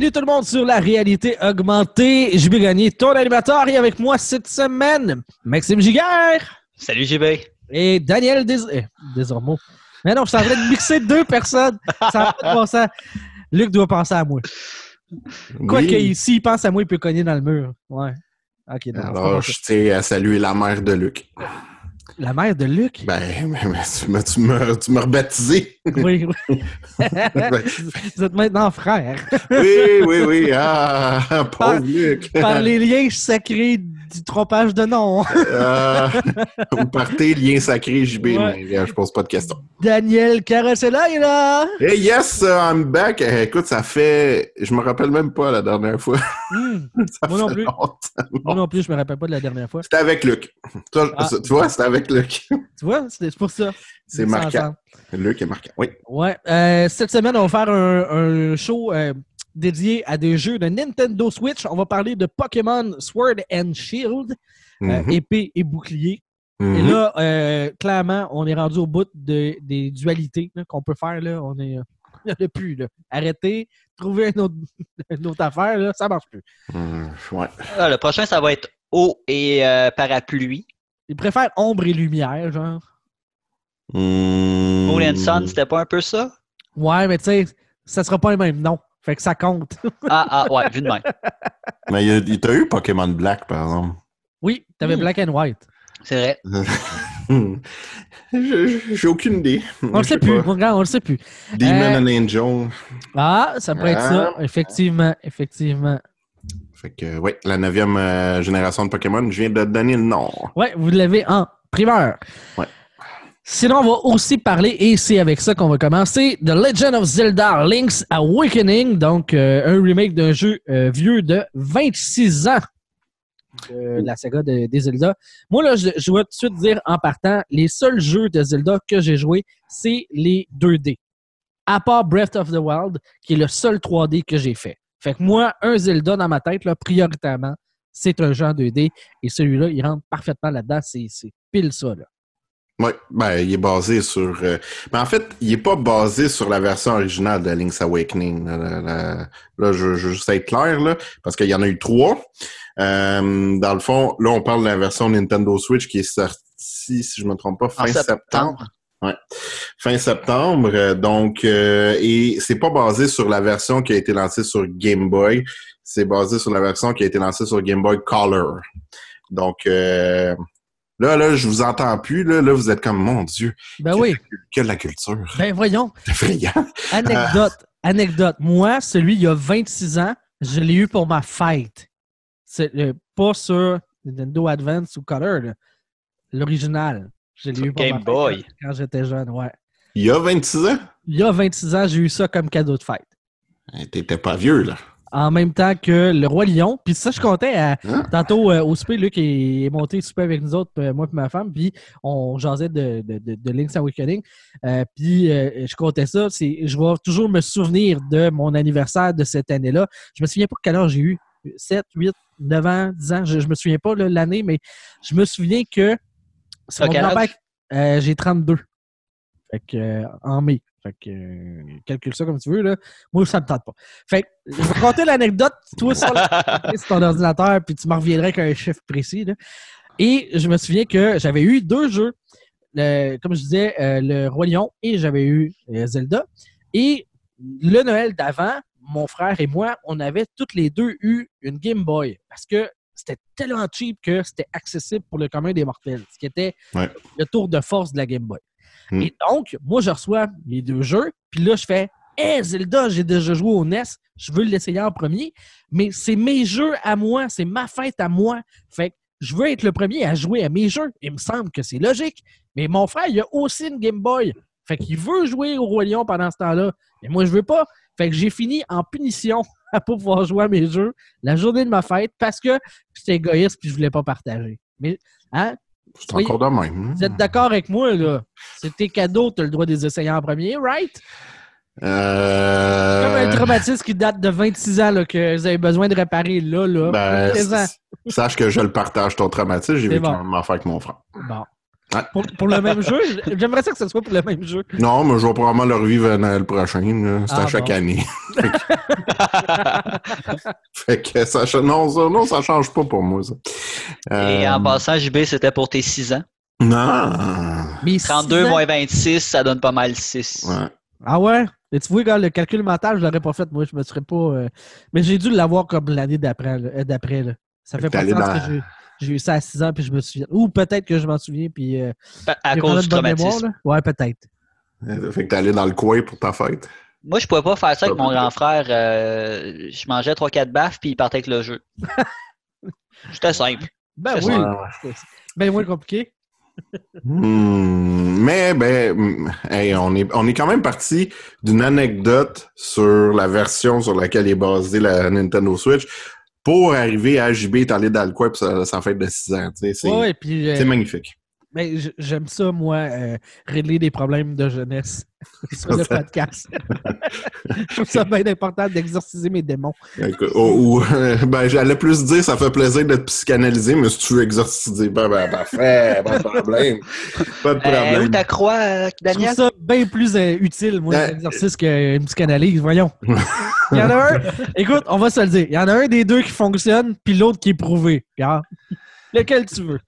Bienvenue tout le monde sur la réalité augmentée. Je vais gagner ton animateur et avec moi cette semaine, Maxime Giguère Salut JB. et Daniel Des... eh, Desormeaux. Mais non, je suis en train de mixer deux personnes. Ça a pas de bon sens. Luc doit penser à moi. Quoi Oui. que s'il pense à moi, il peut cogner dans le mur. Ouais. Ok, non, Alors, je tiens à saluer la mère de Luc. La mère de Luc? Ben, mais- mais tu m'as tu rebaptisé. Oui, oui. Vous êtes maintenant frères. oui, oui, oui. Ah, Par- pauvre Luc. Par les liens sacrés du trompage de nom. Euh, vous partez, lien sacré, JB, Ouais. mais euh, je pose pas de questions. Daniel Carosella est là. Hey, yes, I'm back. Eh, écoute, ça fait. Je me rappelle même pas la dernière fois. Hmm. Ça Moi non plus. longtemps. Moi non plus, je me rappelle pas de la dernière fois. C'était avec Luc. Toi, Ah. Tu vois, c'était avec Luc. Tu vois, c'est pour ça. C'est marquant. ensemble. Luc est marquant. Oui. Ouais. Euh, cette semaine, on va faire un, un show euh, dédié à des jeux de Nintendo Switch. On va parler de Pokémon Sword and Shield, euh, Mhm. épée et bouclier. Et Mhm. là, euh, clairement, on est rendu au bout de- des dualités là, qu'on peut faire. Là. On est, il n'y en a plus. Là. Arrêtez, trouvez une autre, une autre affaire, là, ça marche plus. Mhm. Ouais. Ah, le prochain, ça va être eau et euh, parapluie. Ils préfèrent ombre et lumière, genre. Mhm. Moon and Sun, c'était pas un peu ça? Ouais, mais tu sais, ça sera pas le même nom. Fait que ça compte. Ah, ah, ouais, vu de même. Mais il y a- il t'a eu Pokémon Black, par exemple. oui, t'avais Hmm. Black and White. C'est vrai. J'ai aucune idée. On le sait plus. Regarde, on le sait plus. Demon Euh, and Angel. Ah, ça pourrait être ça. Effectivement, effectivement. Fait que, oui, la neuvième euh, génération de Pokémon, je viens de donner le nom. Ouais, vous l'avez en primeur. Ouais. Sinon, on va aussi parler, et c'est avec ça qu'on va commencer, The Legend of Zelda Link's Awakening, donc euh, un remake d'un jeu euh, vieux de 26 ans de la saga de- des Zelda. Moi, là, je, je vais tout de suite dire en partant, les seuls jeux de Zelda que j'ai joués, c'est les 2D. À part Breath of the Wild, qui est le seul 3D que j'ai fait. Fait que moi, un Zelda dans ma tête, là, prioritairement, c'est un jeu en 2D. Et celui-là, il rentre parfaitement là-dedans. C'est c'est pile ça. Là. Oui, ben, il est basé sur. euh, Mais en fait, il n'est pas basé sur la version originale de Link's Awakening. Là, Là, là, là, je, je veux juste être clair, là, parce qu'il y en a eu trois. Euh, dans le fond, là, on parle de la version Nintendo Switch qui est sortie, si je ne me trompe pas, fin En septembre. septembre. fin septembre. euh, Donc, euh, et c'est pas basé sur la version qui a été lancée sur Game Boy. C'est basé sur la version qui a été lancée sur Game Boy Color. Donc, euh, là, là, je vous entends plus. Là, là vous êtes comme, mon Dieu, Ben que, oui. de la- que de la culture. Ben voyons. C'est effrayant. Anecdote. Anecdote. Moi, celui il y a 26 ans, je l'ai eu pour ma fête. C'est euh, pas sur Nintendo Advance ou Color. là. L'original. Je l'ai Sur eu pour Game ma fête Boy. Quand, quand j'étais jeune, ouais. Il y a 26 ans? Il y a 26 ans, j'ai eu ça comme cadeau de fête. Hey, T'étais pas vieux, là. En même temps que le Roi Lion. Puis ça, je comptais à, Hein? tantôt euh, au souper, Luc est, est monté souper avec nous autres, euh, moi et ma femme, puis on jasait de, de, de, de Link's Awakening. Euh, puis euh, je comptais ça. c'est- Je vais toujours me souvenir de mon anniversaire de cette année-là. Je me souviens pas quel âge j'ai eu. 7, 8, 9 ans, 10 ans. Je, je me souviens pas l'année, mais je me souviens que mon quel âge? grand-père. Euh, j'ai 32. Fait que, euh, en mai. Fait que, euh, calcule ça comme tu veux, là. Moi, ça me tente pas. Fait que, je vais te raconter l'anecdote. Toi, sur, sur ton ordinateur, puis tu m'en reviendrais avec un chiffre précis, là. Et je me souviens que j'avais eu deux jeux. Le- comme je disais, euh, le Roi Lion et j'avais eu euh, Zelda. Et le Noël d'avant, mon frère et moi, on avait toutes les deux eu une Game Boy. Parce que c'était tellement cheap que c'était accessible pour le commun des mortels. Ce qui était Ouais. le tour de force de la Game Boy. Mm. Et donc, moi, je reçois les deux jeux, puis là, je fais Hé, Zelda, j'ai déjà joué au NES, je veux l'essayer en premier, mais c'est mes jeux à moi, c'est ma fête à moi. Fait que je veux être le premier à jouer à mes jeux. Il me semble que c'est logique. Mais mon frère, il a aussi une Game Boy. Fait qu'il veut jouer au Roi Lion pendant ce temps-là. Mais moi, je veux pas. Fait que j'ai fini en punition à pas pouvoir jouer à mes jeux la journée de ma fête parce que j'étais égoïste et je voulais pas partager. Mais, hein, C'est encore de même. vous êtes d'accord avec moi, là? C'est tes cadeaux, tu as le droit de les essayer en premier, right? Euh... Comme un traumatisme qui date de 26 ans, là, que vous avez besoin de réparer là, là. Ben, sache que je le partage, ton traumatisme. J'ai vécu bon. la même affaire avec mon frère. Bon. Ouais. Pour, pour le même jeu? J'aimerais ça que ce soit pour le même jeu. Non, mais je vais probablement le revivre à Noël prochain. C'est Ah, à chaque bon. année. fait que ça, non, ça, non, ça change pas pour moi, ça. Et Euh, en passant, JB, c'était pour tes 6 ans. Non. Mais 32 six ans- moins 26, ça donne pas mal 6. Ouais. Ah ouais? Et tu vois, quand le calcul mental, je l'aurais pas fait, moi, je me serais pas. euh, Mais j'ai dû l'avoir comme l'année d'après. euh, d'après, là. Ça Fait pas de sens dans- que j'ai- j'ai eu ça à 6 ans puis je me souviens. Ou peut-être que je m'en souviens puis. euh, À cause du mémoire, traumatisme. là. Ouais, peut-être. Euh, Fait que t'es allé dans le coin pour ta fête. Moi, je pouvais pas faire ça avec mon grand frère. euh, je mangeais 3-4 baffes, puis il partait avec le jeu. C'était simple. Ben C'est oui. ça. C'est Ben moins compliqué. Hmm, mais ben, hmm, hey, on est on est quand même parti d'une anecdote sur la version sur laquelle est basée la Nintendo Switch pour arriver à JB est allé dans le coin pour sa, sa fête de 6 ans. C'est Ouais, ouais, puis. euh, c'est magnifique. Ben, j- j'aime ça, moi, euh, régler des problèmes de jeunesse sur le podcast. je trouve ça bien important d'exorciser mes démons. Écoute, ou, euh, ben, j'allais plus dire ça fait plaisir d'être psychanalysé, mais si tu veux exorciser, ben, ben, parfait, pas de problème. Pas de Euh, où problème. ta croix, euh, Je trouve Daniel? ça bien plus euh, utile, moi, Euh, l'exercice qu'une psychanalyse. Voyons. Il y en a un. Écoute, on va se le dire. Il y en a un des deux qui fonctionne, puis l'autre qui est prouvé. Regarde. Lequel tu veux?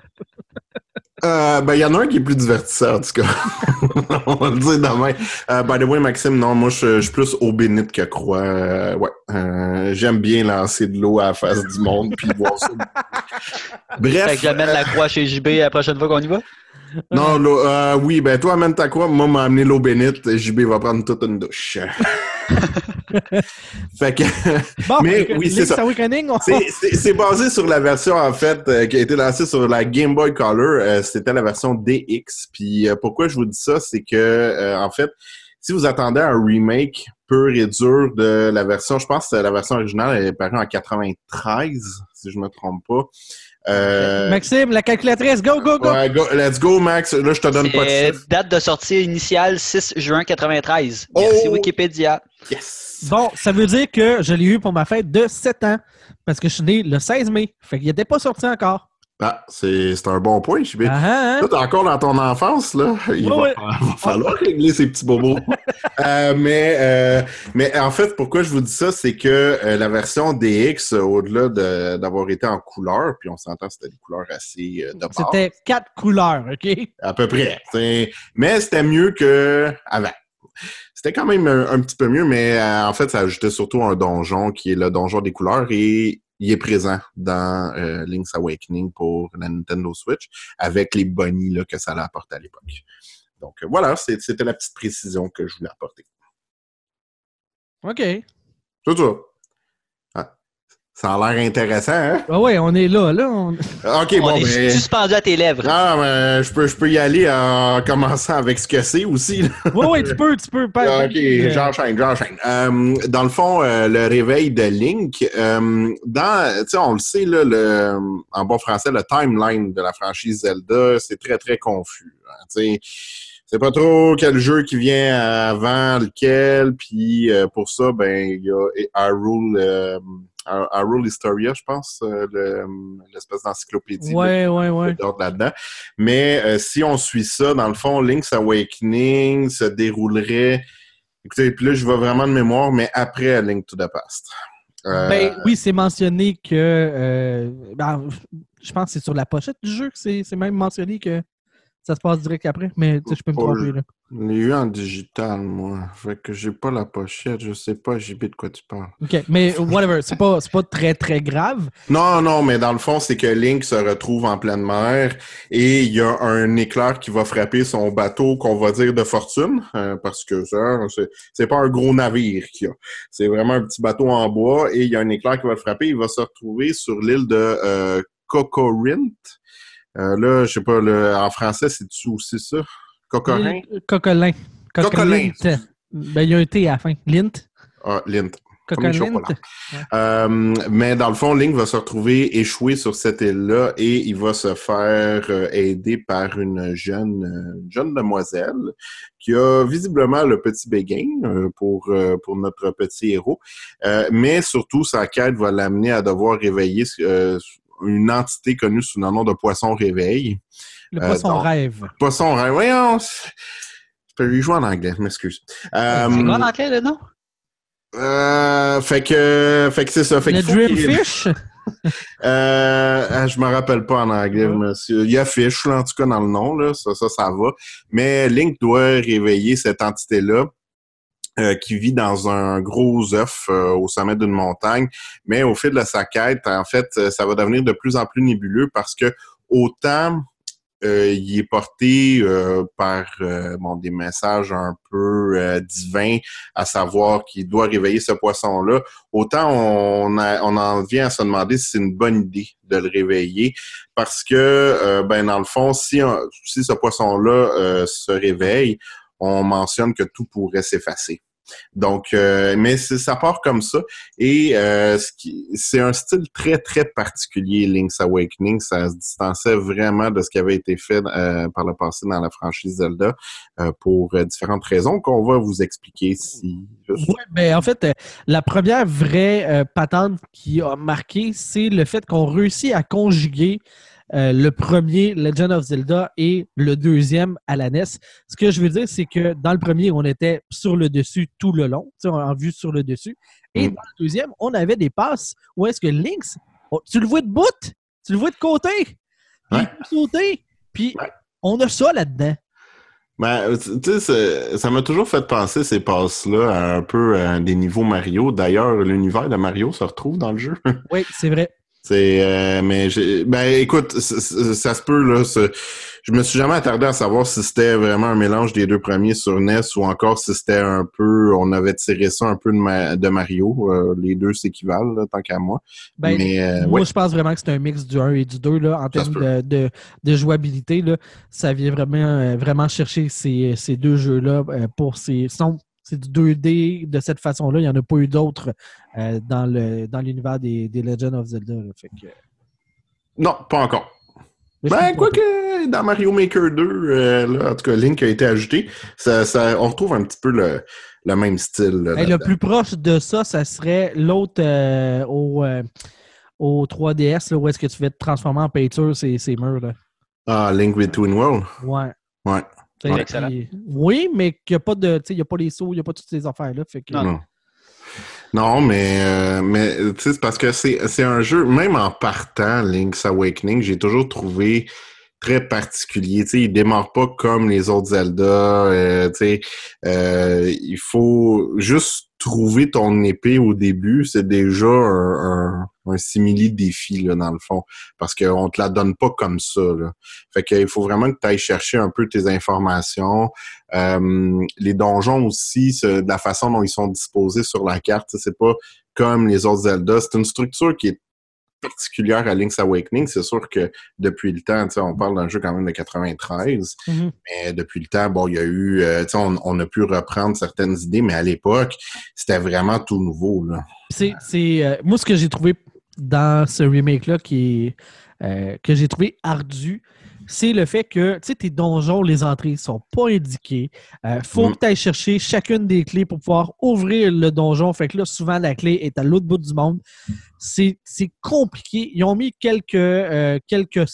Euh, ben, il y en a un qui est plus divertissant, en tout cas. On va le dire demain. Euh, by the way, Maxime, non, moi, je, je suis plus eau bénite que croix. Euh, ouais. Euh, J'aime bien lancer de l'eau à la face du monde, puis voir ça. Fait Bref. que j'amène la croix chez JB la prochaine fois qu'on y va? Non, euh, oui, ben, toi, amène ta croix. Moi, m'a amené l'eau bénite. JB va prendre toute une douche. fait que. Bon, Mais oui, c'est ça. Awakening, on- C'est- C'est c'est basé sur la version, en fait, euh, qui a été lancée sur la Game Boy Color. Euh, C'était la version DX. Puis euh, pourquoi je vous dis ça, c'est que, euh, en fait, si vous attendez un remake pur et dur de la version, je pense que la version originale elle est parue en 93, si je me trompe pas. Euh, Maxime, la calculatrice, go, go, go! ouais, go- let's go, Max. Là, je te donne pas de chiffre. date de sortie initiale 6 juin 93. Merci Oh! Wikipédia. Yes! Bon, ça veut dire que je l'ai eu pour ma fête de 7 ans. Parce que je suis né le 16 mai. Fait qu'il n'était pas sorti encore. Ah, c'est un bon point, JB. Ah, ah, Là, t'es encore dans ton enfance, là. Il va, falloir régler ces petits bobos. Euh, mais, euh, mais en fait, pourquoi je vous dis ça, c'est que euh, la version DX, au-delà de- d'avoir été en couleur, puis on s'entend que c'était des couleurs assez de C'était quatre couleurs, OK? à peu près. Mais c'était mieux que avant. C'était quand même un, un petit peu mieux, mais euh, en fait, ça ajoutait surtout un donjon qui est le donjon des couleurs et il est présent dans euh, Link's Awakening pour la Nintendo Switch avec les bonnies là, que ça l'a apporté à l'époque. Donc euh, voilà, c'était la petite précision que je voulais apporter. OK. C'est ça. Ça a l'air intéressant, hein? Ah ouais, on est là, là. on- OK, On bon, est ben... suspendu à tes lèvres. Ah, mais je peux, je peux y aller en commençant avec ce que c'est aussi. là. Ouais, ouais, tu peux, tu peux. pas- Ok, euh, j'enchaîne, j'enchaîne. Euh, dans le fond, euh, le réveil de Link, euh, dans, tu sais, on le sait, là, le, en bon français, le timeline de la franchise Zelda, c'est très, très confus. hein, tu sais. c'est pas trop quel jeu qui vient avant lequel, puis euh, pour ça, ben, il y a Hyrule, euh, Hyrule Historia, je pense, euh, le- l'espèce d'encyclopédie. Ouais, ouais, ouais. d'ordre là-dedans. Mais euh, si on suit ça, dans le fond, Link's Awakening se déroulerait. Écoutez, puis là, je vais vraiment de mémoire, mais après Link to the Past. Euh, Ben oui, c'est mentionné que. euh, ben, je pense que c'est sur la pochette du jeu que c'est même mentionné que ça se passe direct après. Mais tu sais, je peux me tromper. Là. je l'ai eu en digital, moi. Fait que j'ai pas la pochette, je sais pas, JB, de quoi tu parles. OK. Mais whatever, c'est pas, pas très, très grave. Non, non, mais dans le fond, c'est que Link se retrouve en pleine mer et il y a un éclair qui va frapper son bateau qu'on va dire de fortune, euh, parce que ça, c'est- pas un gros navire qu'il y a. C'est vraiment un petit bateau en bois et il y a un éclair qui va le frapper. Il va se retrouver sur l'île de euh. Euh, là, je sais pas, le, en français, c'est-tu aussi ça? Cocorin? Cocolin. Cocolin. Cocolint. Ben, il y a un T à la fin. Lint? Ah, Lint. Comme les. Euh, mais dans le fond, Link va se retrouver échoué sur cette île-là et il va se faire euh, aider par une jeune, une jeune demoiselle qui a visiblement le petit béguin euh, pour, euh, pour notre petit héros. Euh, mais surtout, sa quête va l'amener à devoir réveiller euh, une entité connue sous le nom de poisson réveil. Le Euh, poisson donc, rêve. Poisson rêve. Voyons. Je peux lui jouer en anglais, je m'excuse. Euh, C'est quoi en anglais, le nom? euh, fait que, fait que c'est ça. Fait Le Dreamfish? Euh, ah, je me rappelle pas en anglais, Ouais. monsieur. Il y a Fish, là, en tout cas, dans le nom, là. Ça, ça, ça va. Mais Link doit réveiller cette entité-là. Euh, qui vit dans un gros œuf euh, au sommet d'une montagne, mais au fil de sa quête, en fait, euh, ça va devenir de plus en plus nébuleux parce que autant euh, il est porté par euh, bon, des messages un peu divins, à savoir qu'il doit réveiller ce poisson-là, autant on, en vient à se demander si c'est une bonne idée de le réveiller, parce que, ben dans le fond, si, si ce poisson-là se réveille, on mentionne que tout pourrait s'effacer. Donc, euh, mais ça part comme ça. Et euh, c'est un style très, très particulier, Link's Awakening. Ça se distançait vraiment de ce qui avait été fait euh, par le passé dans la franchise Zelda pour différentes raisons qu'on va vous expliquer si... Oui, ben, en fait, la première vraie patente qui a marqué, c'est le fait qu'on réussit à conjuguer euh, le premier Legend of Zelda et le deuxième à la NES. Ce que je veux dire, c'est que dans le premier, on était sur le dessus tout le long, en vue sur le dessus. Et Mm. dans le deuxième, on avait des passes où est-ce que Lynx, tu le vois de bout, tu le vois de côté, puis Ouais. il peut sauter, puis Ouais. on a ça là-dedans. Ben, tu sais, ça m'a toujours fait penser ces passes-là à un peu à des niveaux Mario. D'ailleurs, l'univers de Mario se retrouve dans le jeu. Oui, c'est vrai. C'est euh, mais j'ai ben écoute, c- c- ça se peut là. Je me suis jamais attardé à savoir si c'était vraiment un mélange des deux premiers sur NES ou encore si c'était un peu, on avait tiré ça un peu de, Ma- de Mario. Euh, les deux s'équivalent là, tant qu'à moi. Ben, mais euh, Moi, ouais, je pense vraiment que c'est un mix du 1 et du 2 là, en termes de, de, de jouabilité. Là, ça vient vraiment, euh, vraiment chercher ces, ces deux jeux-là euh, pour ces. sinon, C'est du 2D de cette façon-là. Il n'y en a pas eu d'autres euh, dans le dans l'univers des, des Legends of Zelda. là. Fait que, non, pas encore. Ben, comprends quoi que dans Mario Maker 2, euh, là, en tout cas, Link a été ajouté, ça, ça, on retrouve un petit peu le, le même style. là, Hey, le plus proche de ça, ça serait l'autre euh, au, euh, au 3DS, là, où est-ce que tu fais te transformer en peinture ces, ces murs. Là. Ah, Link Between Worlds. Ouais. Ouais. Ouais, Oui, mais qu'il n'y a pas de. tu sais, Il n'y a pas les sauts, il n'y a pas toutes ces affaires-là. Fait que, Non. Non. Non, mais, euh, mais tu sais, c'est parce que c'est c'est un jeu, même en partant, Link's Awakening, j'ai toujours trouvé très particulier. Tu sais, il démarre pas comme les autres Zelda. euh, tu sais, euh, il faut juste trouver ton épée au début. C'est déjà un, un, un simili défi, là, dans le fond. Parce qu'on te la donne pas comme ça, là. Fait qu'il faut vraiment que tu ailles chercher un peu tes informations. Euh, les donjons aussi, la façon dont ils sont disposés sur la carte, c'est pas comme les autres Zelda. C'est une structure qui est particulière à Link's Awakening. C'est sûr que depuis le temps, on parle d'un jeu quand même de 93, Mhm. mais depuis le temps, bon, il y a eu, euh, on, on a pu reprendre certaines idées, mais à l'époque, c'était vraiment tout nouveau, là. C'est, c'est, euh, moi, ce que j'ai trouvé dans ce remake-là qui est, euh, que j'ai trouvé ardu, c'est le fait que tu sais, tes donjons, les entrées sont pas indiquées. Euh, faut Mm. que tu ailles chercher chacune des clés pour pouvoir ouvrir le donjon. Fait que là, souvent, la clé est à l'autre bout du monde. C'est, c'est compliqué. Ils ont mis quelques, euh, quelques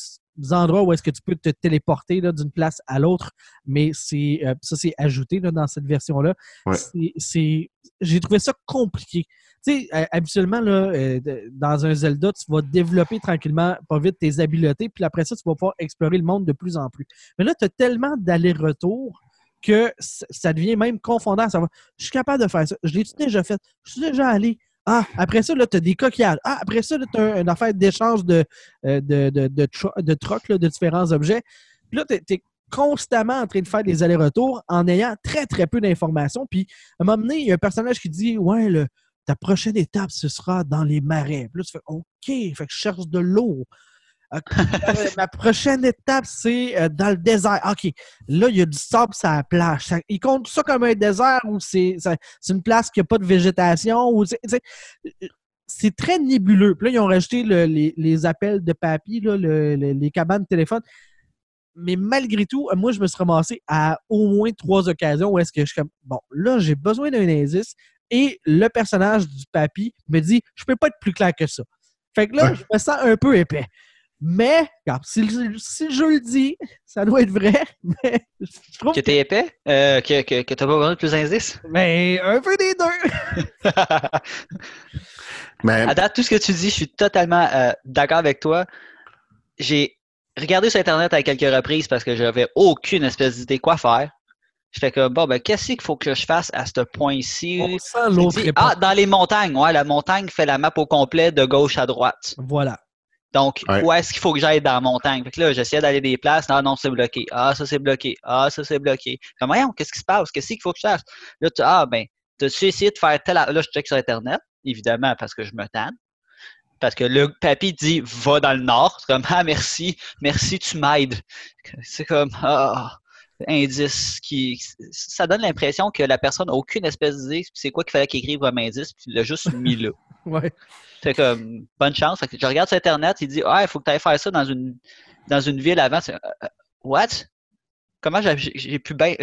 endroits où est-ce que tu peux te téléporter d'une place à l'autre, mais c'est euh, ça, c'est ajouté là, dans cette version-là. Ouais. C'est, c'est- j'ai trouvé ça compliqué. Tu sais, habituellement, là, euh, dans un Zelda, tu vas développer tranquillement, pas vite, tes habiletés, puis après ça, tu vas pouvoir explorer le monde de plus en plus. Mais là, tu as tellement d'allers-retours que ça devient même confondant. Ça va, je suis capable de faire ça. Je l'ai déjà fait? Je suis déjà allé. Ah, après ça, tu as des coquillages. Ah, après ça, tu as une affaire d'échange de, euh, de, de, de, tro- de troc, de différents objets. Puis là, tu es, constamment en train de faire des allers-retours en ayant très, très peu d'informations. Puis, à un moment donné, il y a un personnage qui dit Ouais, le, ta prochaine étape, ce sera dans les marais. Puis là, tu fais OK, fait que je cherche de l'eau. Euh, ma prochaine étape, c'est euh, dans le désert. OK, là, il y a du sable sur la plage. Ça- il compte ça comme un désert ou c'est une place qui n'a pas de végétation? ou c'est- très nébuleux. Puis là, ils ont rajouté le- les, les appels de papy, là, le- le- les cabanes de téléphone. Mais malgré tout, euh, moi, je me suis ramassé à au moins trois occasions où est-ce que je suis comme, bon, là, j'ai besoin d'un indice et le personnage du papy me dit, je peux pas être plus clair que ça. Fait que là, Ouais. je me sens un peu épais. Mais, regarde, si, le- si le jeu le dit, ça doit être vrai. Mais je trouve Que t'es épais? Euh, que que, que t'as pas besoin de plus d'indices? mais un peu des deux. Mais À date, tout ce que tu dis, je suis totalement euh, d'accord avec toi. J'ai regardé sur Internet à quelques reprises parce que j'avais aucune espèce d'idée quoi faire. Je fais que, bon, ben, qu'est-ce qu'il faut que je fasse à ce point-ci? On sent l'autre ah, dans les montagnes. Ouais, la montagne fait la map au complet de gauche à droite. Voilà. Donc, Ouais. où est-ce qu'il faut que j'aille dans la montagne? Fait que là, j'essayais d'aller des places. Non, non, c'est bloqué. Ah, ça, c'est bloqué. Ah, ça, c'est bloqué. Comme, voyons, qu'est-ce qui se passe? Qu'est-ce qu'il faut que je fasse? Là, tu, ah, ben, t'as-tu essayé de faire tel. Là, je check sur Internet, évidemment, parce que je me tanne. Parce que le papy dit, va dans le nord. C'est comme, ah, merci, merci, tu m'aides. C'est comme, ah, indice qui. Ça donne l'impression que la personne n'a aucune espèce d'idée. C'est quoi qu'il fallait qu'il écrive comme indice, puis il l'a juste mis là. Ouais. C'est comme bonne chance. Fait que je regarde sur Internet, il dit Ah, il faut que tu ailles faire ça dans une dans une ville avant. Euh, euh, What? Comment j'ai, pu bien.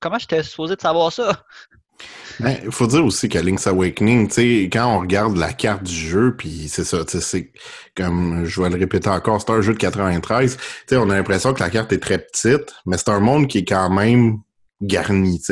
comment j'étais supposé de savoir ça? Ben, il faut dire aussi que Link's Awakening, quand on regarde la carte du jeu, puis c'est ça, c'est comme je vais le répéter encore, c'est un jeu de 93, tu sais, on a l'impression que la carte est très petite, mais c'est un monde qui est quand même garni.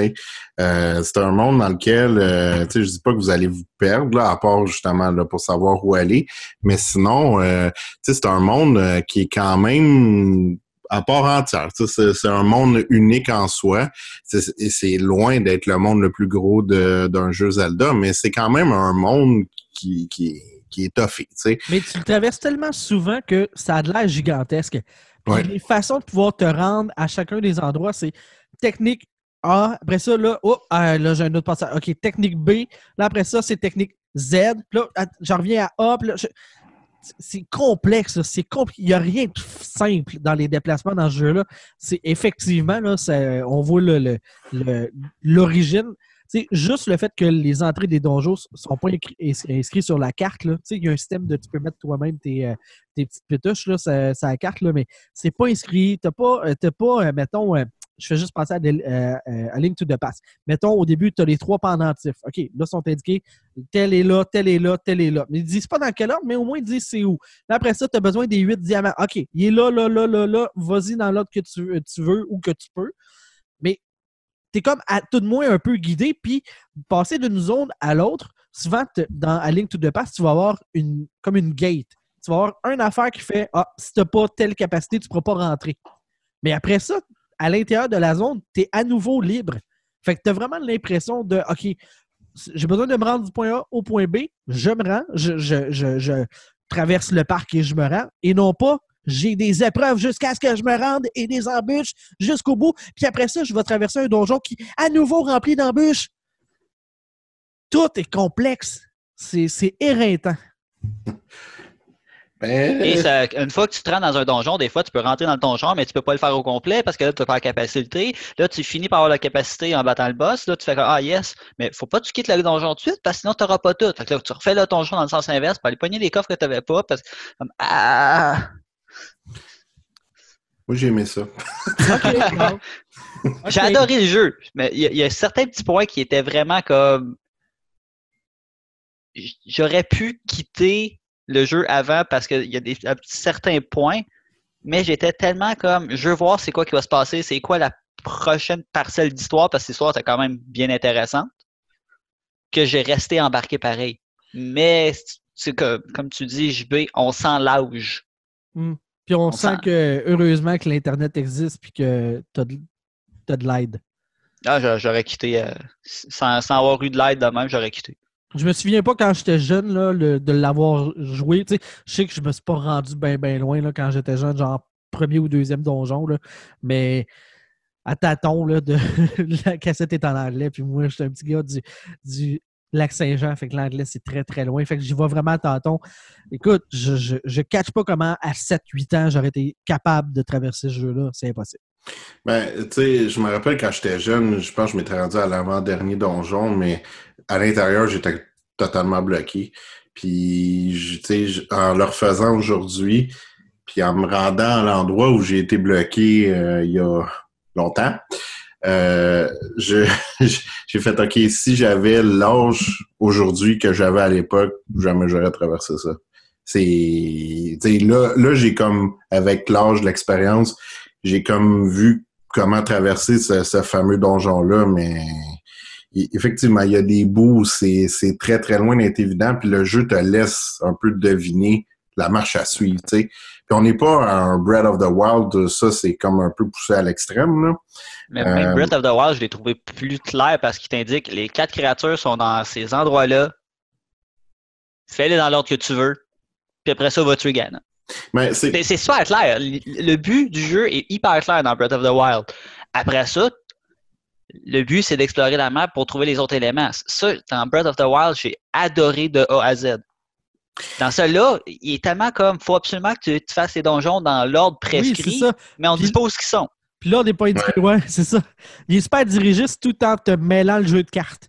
Euh, c'est un monde dans lequel, euh, je dis pas que vous allez vous perdre, là, à part justement là, pour savoir où aller, mais sinon, euh, c'est un monde euh, qui est quand même à part entière. C'est un monde unique en soi. C'est- loin d'être le monde le plus gros d'un jeu Zelda, mais c'est quand même un monde qui, qui, qui est toffé. Mais tu le traverses tellement souvent que ça a de l'air gigantesque. Ouais. les façons de pouvoir te rendre à chacun des endroits, c'est technique A. Après ça, là, oh, ah, là j'ai un autre passage. OK, technique B. Là, après ça, c'est technique Z. Puis là, j'en reviens à A. Puis là, je- c'est complexe, c'est compliqué. Il n'y a rien de simple dans les déplacements dans ce jeu-là. C'est effectivement, là, on voit le- le- le- l'origine. C'est juste le fait que les entrées des donjons sont pas écri- ins- inscrits sur la carte. Il y a un système de tu peux mettre toi-même tes, euh, tes petites pétuches sur, la carte, là, mais c'est pas inscrit. Tu n'as pas, euh, pas euh, mettons, je fais juste penser à, des- euh, euh, à Link to. Mettons, au début, tu as les trois pendentifs. OK, là, sont indiqués tel est là, tel est là, tel est là. Mais ils disent pas dans quel ordre, mais au moins ils disent c'est où. Là, après ça, tu as besoin des huit diamants. OK, il est là, là, là, là, là. Vas-y dans l'ordre que tu, veux- tu veux ou que tu peux. Mais tu es comme tout de moins un peu guidé, puis passer d'une zone à l'autre, souvent, dans à Link to the Past, tu vas avoir une, comme une gate. Tu vas avoir une affaire qui fait Ah, si tu n'as pas telle capacité, tu ne pourras pas rentrer. Mais après ça, à l'intérieur de la zone, tu es à nouveau libre. Fait que tu as vraiment l'impression de OK, j'ai besoin de me rendre du point A au point B, je me rends, je, je- je- je traverse le parc et je me rends, et non pas j'ai des épreuves jusqu'à ce que je me rende et des embûches jusqu'au bout, puis après ça, je vais traverser un donjon qui, à nouveau, rempli d'embûches. Tout est complexe. C'est c'est éreintant. Ben, Et ça- une fois que tu te rends dans un donjon, des fois, tu peux rentrer dans le donjon, mais tu peux pas le faire au complet parce que là, tu n'as pas la capacité. Là, tu finis par avoir la capacité en battant le boss. Là, tu fais comme, ah yes, mais faut pas que tu quittes le donjon tout de suite parce que sinon, tu n'auras pas tout. Fait que là, tu refais le donjon dans le sens inverse pour aller pogner les coffres que tu n'avais pas parce que, comme, ah, Moi, j'ai aimé ça. J'ai adoré le jeu, mais il y, a- il y a certains petits points qui étaient vraiment comme. J'aurais pu quitter le jeu avant parce qu'il y a des certains points, mais j'étais tellement comme. Je veux voir c'est quoi qui va se passer, c'est quoi la prochaine parcelle d'histoire, parce que l'histoire était quand même bien intéressante, que j'ai resté embarqué pareil. Mais, c'est comme, comme tu dis, JB, on sent l'âge. Puis on, On sent sent- que, heureusement, que l'Internet existe puis que tu as de, t'as de l'aide. Ah, j'a- j'aurais quitté. euh, sans, sans avoir eu de l'aide de même, j'aurais quitté. Je me souviens pas quand j'étais jeune là, de l'avoir joué. Je sais que je me suis pas rendu bien loin là, quand j'étais jeune, genre premier ou deuxième donjon. Là, mais à tâtons, là, la cassette est en anglais. Puis moi, j'étais un petit gars du, du lac Saint-Jean. Fait que l'anglais, c'est très très loin. Fait que j'y vais vraiment à tâtons. Écoute, je, je, je catch pas comment à 7-8 ans j'aurais été capable de traverser ce jeu-là. C'est impossible. Ben, tu sais, je me rappelle quand j'étais jeune, je pense que je m'étais rendu à l'avant-dernier donjon, mais à l'intérieur, j'étais totalement bloqué. Puis, tu sais, en le refaisant aujourd'hui, puis en me rendant à l'endroit où j'ai été bloqué euh, il y a longtemps, euh, j'ai fait, OK, si j'avais l'âge aujourd'hui que j'avais à l'époque, jamais j'aurais traversé ça. c'est, là, là j'ai comme, avec l'âge, l'expérience, j'ai comme vu comment traverser ce, ce fameux donjon-là, mais effectivement, il y a des bouts où c'est très, très loin d'être évident, puis le jeu te laisse un peu deviner la marche à suivre, tu sais. Puis on n'est pas un Breath of the Wild, ça, c'est comme un peu poussé à l'extrême, là. Mais même Breath of the Wild, je l'ai trouvé plus clair parce qu'il t'indique les quatre créatures sont dans ces endroits-là. Fais-les dans l'ordre que tu veux. Puis après ça, va tuer Ganon. C'est super clair. Le but du jeu est hyper clair dans Breath of the Wild. Après ça, le but, c'est d'explorer la map pour trouver les autres éléments. Ça, dans Breath of the Wild, j'ai adoré de A à Z. Dans celui-là, il est tellement comme, faut absolument que tu, fasses les donjons dans l'ordre prescrit, mais on ne dit pas où ils sont. Puis là, on n'est pas indiqué, ouais, c'est ça. Il est super dirigiste tout en te mêlant le jeu de cartes.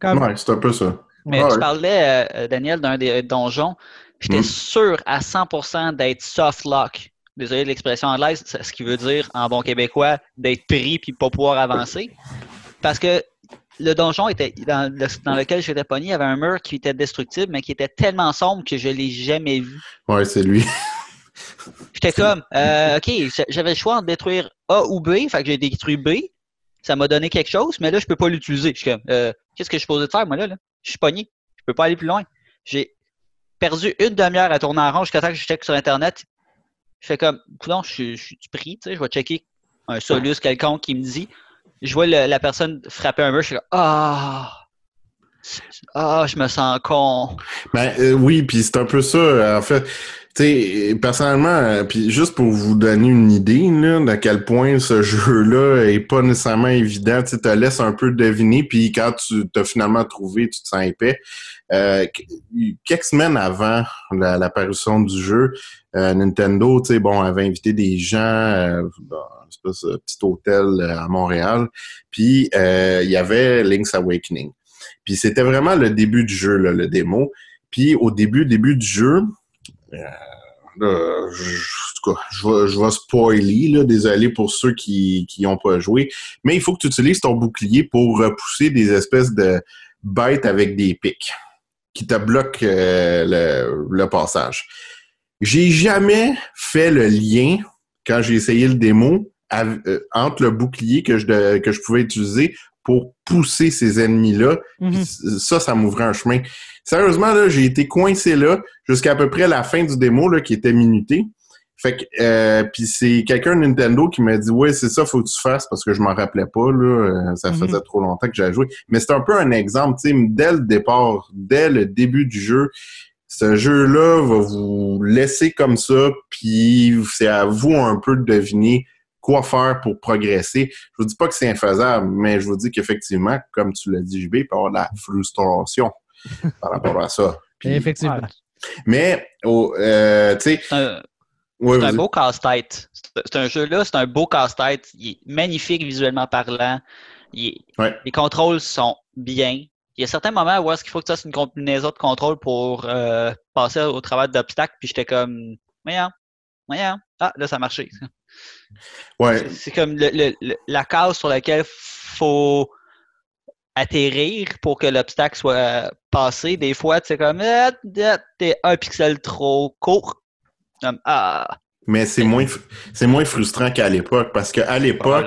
Comme... Ouais, c'est un peu ça. Mais tu parlais, euh, Daniel, d'un des donjons. J'étais hmm. sûr à 100% d'être soft lock. Désolé de l'expression anglaise, ce qui veut dire en bon québécois d'être pris puis pas pouvoir avancer. Parce que le donjon était dans, lequel j'étais pogné, il y avait un mur qui était destructible, mais qui était tellement sombre que je l'ai jamais vu. Ouais, c'est lui. J'étais comme, euh, ok, j'avais le choix de détruire A ou B, fait que j'ai détruit B. Ça m'a donné quelque chose, mais là, je peux pas l'utiliser. Je suis comme, euh, qu'est-ce que je suis supposé de faire, moi, là? là? Je suis pogné. Je peux pas aller plus loin. J'ai perdu une demi-heure à tourner en rond jusqu'à temps que je check sur Internet. Je fais comme, non, je, suis pris, tu sais, je vais checker un solus quelconque qui me dit. Je vois la personne frapper un mur, je suis comme, ah! Ah, je me sens con. Ben euh, oui, puis c'est un peu ça. En fait, sais, personnellement, euh, puis juste pour vous donner une idée là, de quel point ce jeu-là est pas nécessairement évident, tu te laisse un peu deviner, puis quand tu t'as finalement trouvé, tu te sens épais. Euh, quelques semaines avant l'apparition du jeu, euh, Nintendo, tu bon, avait invité des gens euh, dans un petit hôtel à Montréal, puis il y avait Link's Awakening. Puis c'était vraiment le début du jeu, le démo. Puis au début, début du jeu, euh, je, je, vais, spoiler, désolé pour ceux qui n'ont pas joué, mais il faut que tu utilises ton bouclier pour repousser des espèces de bêtes avec des pics qui te bloquent euh, le, passage. J'ai jamais fait le lien quand j'ai essayé le démo euh, entre le bouclier que je, que je pouvais utiliser pour pousser ces ennemis-là. Mhm. Ça, ça m'ouvrait un chemin. Sérieusement, là, j'ai été coincé là jusqu'à à peu près la fin du démo là, qui était minuté. Fait que euh, puis c'est quelqu'un de Nintendo qui m'a dit ouais c'est ça faut que tu fasses parce que je m'en rappelais pas là euh, ça mhm. faisait trop longtemps que j'avais joué mais c'est un peu un exemple tu sais dès le départ dès le début du jeu ce jeu-là va vous laisser comme ça puis c'est à vous un peu de deviner quoi faire pour progresser. Je vous dis pas que c'est infaisable, mais je vous dis qu'effectivement, comme tu l'as dit, JB, il peut y avoir de la frustration par rapport à ça. Effectivement. Mais, euh, tu sais... C'est un, beau casse-tête. C'est un jeu-là, c'est un beau casse-tête. Il est magnifique visuellement parlant. Les contrôles sont bien. Il y a certains moments où est-ce qu'il faut que tu fasses une combinaison de contrôles pour euh, passer au travail d'obstacles, puis j'étais comme, voyons, voyons, ah, là, ça a marché. Ouais. C'est comme la case sur laquelle faut atterrir pour que l'obstacle soit passé. Des fois, tu sais comme ah, t'es un pixel trop court. ah. Mais c'est moins c'est moins frustrant qu'à l'époque parce qu'à l'époque,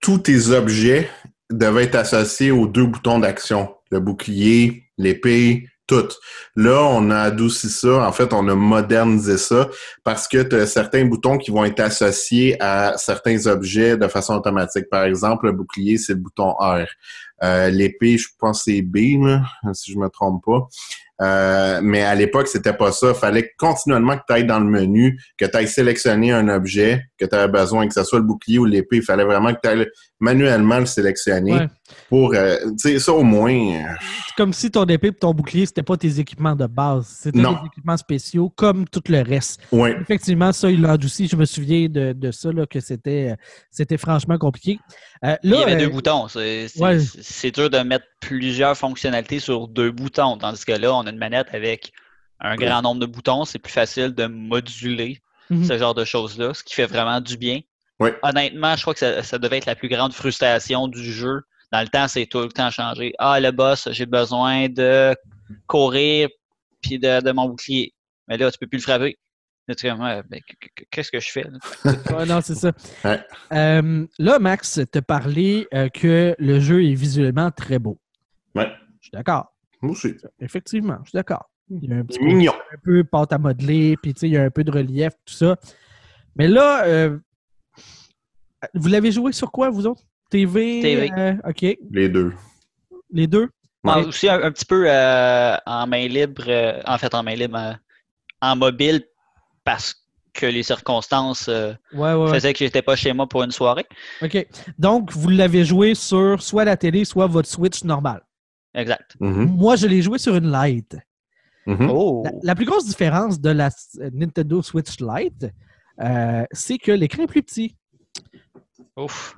tous tes objets devaient être associés aux deux boutons d'action. Le bouclier, l'épée, tout. Là, on a adouci ça. En fait, on a modernisé ça parce que tu as certains boutons qui vont être associés à certains objets de façon automatique. Par exemple, le bouclier, c'est le bouton R. Euh, L'épée, je pense c'est B, si je me trompe pas. Euh, mais à l'époque, c'était pas ça. Il fallait continuellement que tu ailles dans le menu, que tu ailles sélectionner un objet que tu avais besoin, que ce soit le bouclier ou l'épée. Il fallait vraiment que tu ailles manuellement le sélectionner pour, euh, tu sais, ça au moins. Euh, C'est comme si ton épée et ton bouclier, c'était pas tes équipements de base. C'était des équipements spéciaux comme tout le reste. Ouais. Effectivement, ça, il l'a adouci. Je me souviens de, de ça, là, que c'était, c'était franchement compliqué. là, il y avait deux boutons. C'est, dur de mettre plusieurs fonctionnalités sur deux boutons. Tandis que là, on a une manette avec un grand nombre de boutons. C'est plus facile de moduler mhm. ce genre de choses-là, ce qui fait vraiment du bien. Honnêtement, je crois que ça, devait être la plus grande frustration du jeu. Dans le temps, c'est tout le temps changé. Ah, le boss, j'ai besoin de courir puis de, mon bouclier. Mais là, tu peux plus le frapper. Qu'est-ce que je fais? Ouais, non, c'est ça. Ouais. Euh, là, Max te parlait euh, que le jeu est visuellement très beau. Ouais. Je suis d'accord. Moi aussi. Effectivement, je suis d'accord. Il y a un petit C'est mignon. un peu pâte à modeler, puis tu sais, il y a un peu de relief, tout ça. Mais là, euh, vous l'avez joué sur quoi, vous autres? TV? TV. euh, OK. Les deux. Les deux? Ah, Ouais. aussi un, un petit peu euh, en main libre, euh, en fait en main libre, euh, en mobile, parce que les circonstances euh, Ouais, ouais, ouais. faisaient que j'étais pas chez moi pour une soirée. OK. Donc, vous l'avez joué sur soit la télé, soit votre Switch normal. Exact. Mhm. Moi, je l'ai joué sur une Lite. Mhm. Oh! La, la plus grosse différence de la Nintendo Switch Lite, euh, c'est que l'écran est plus petit. Ouf!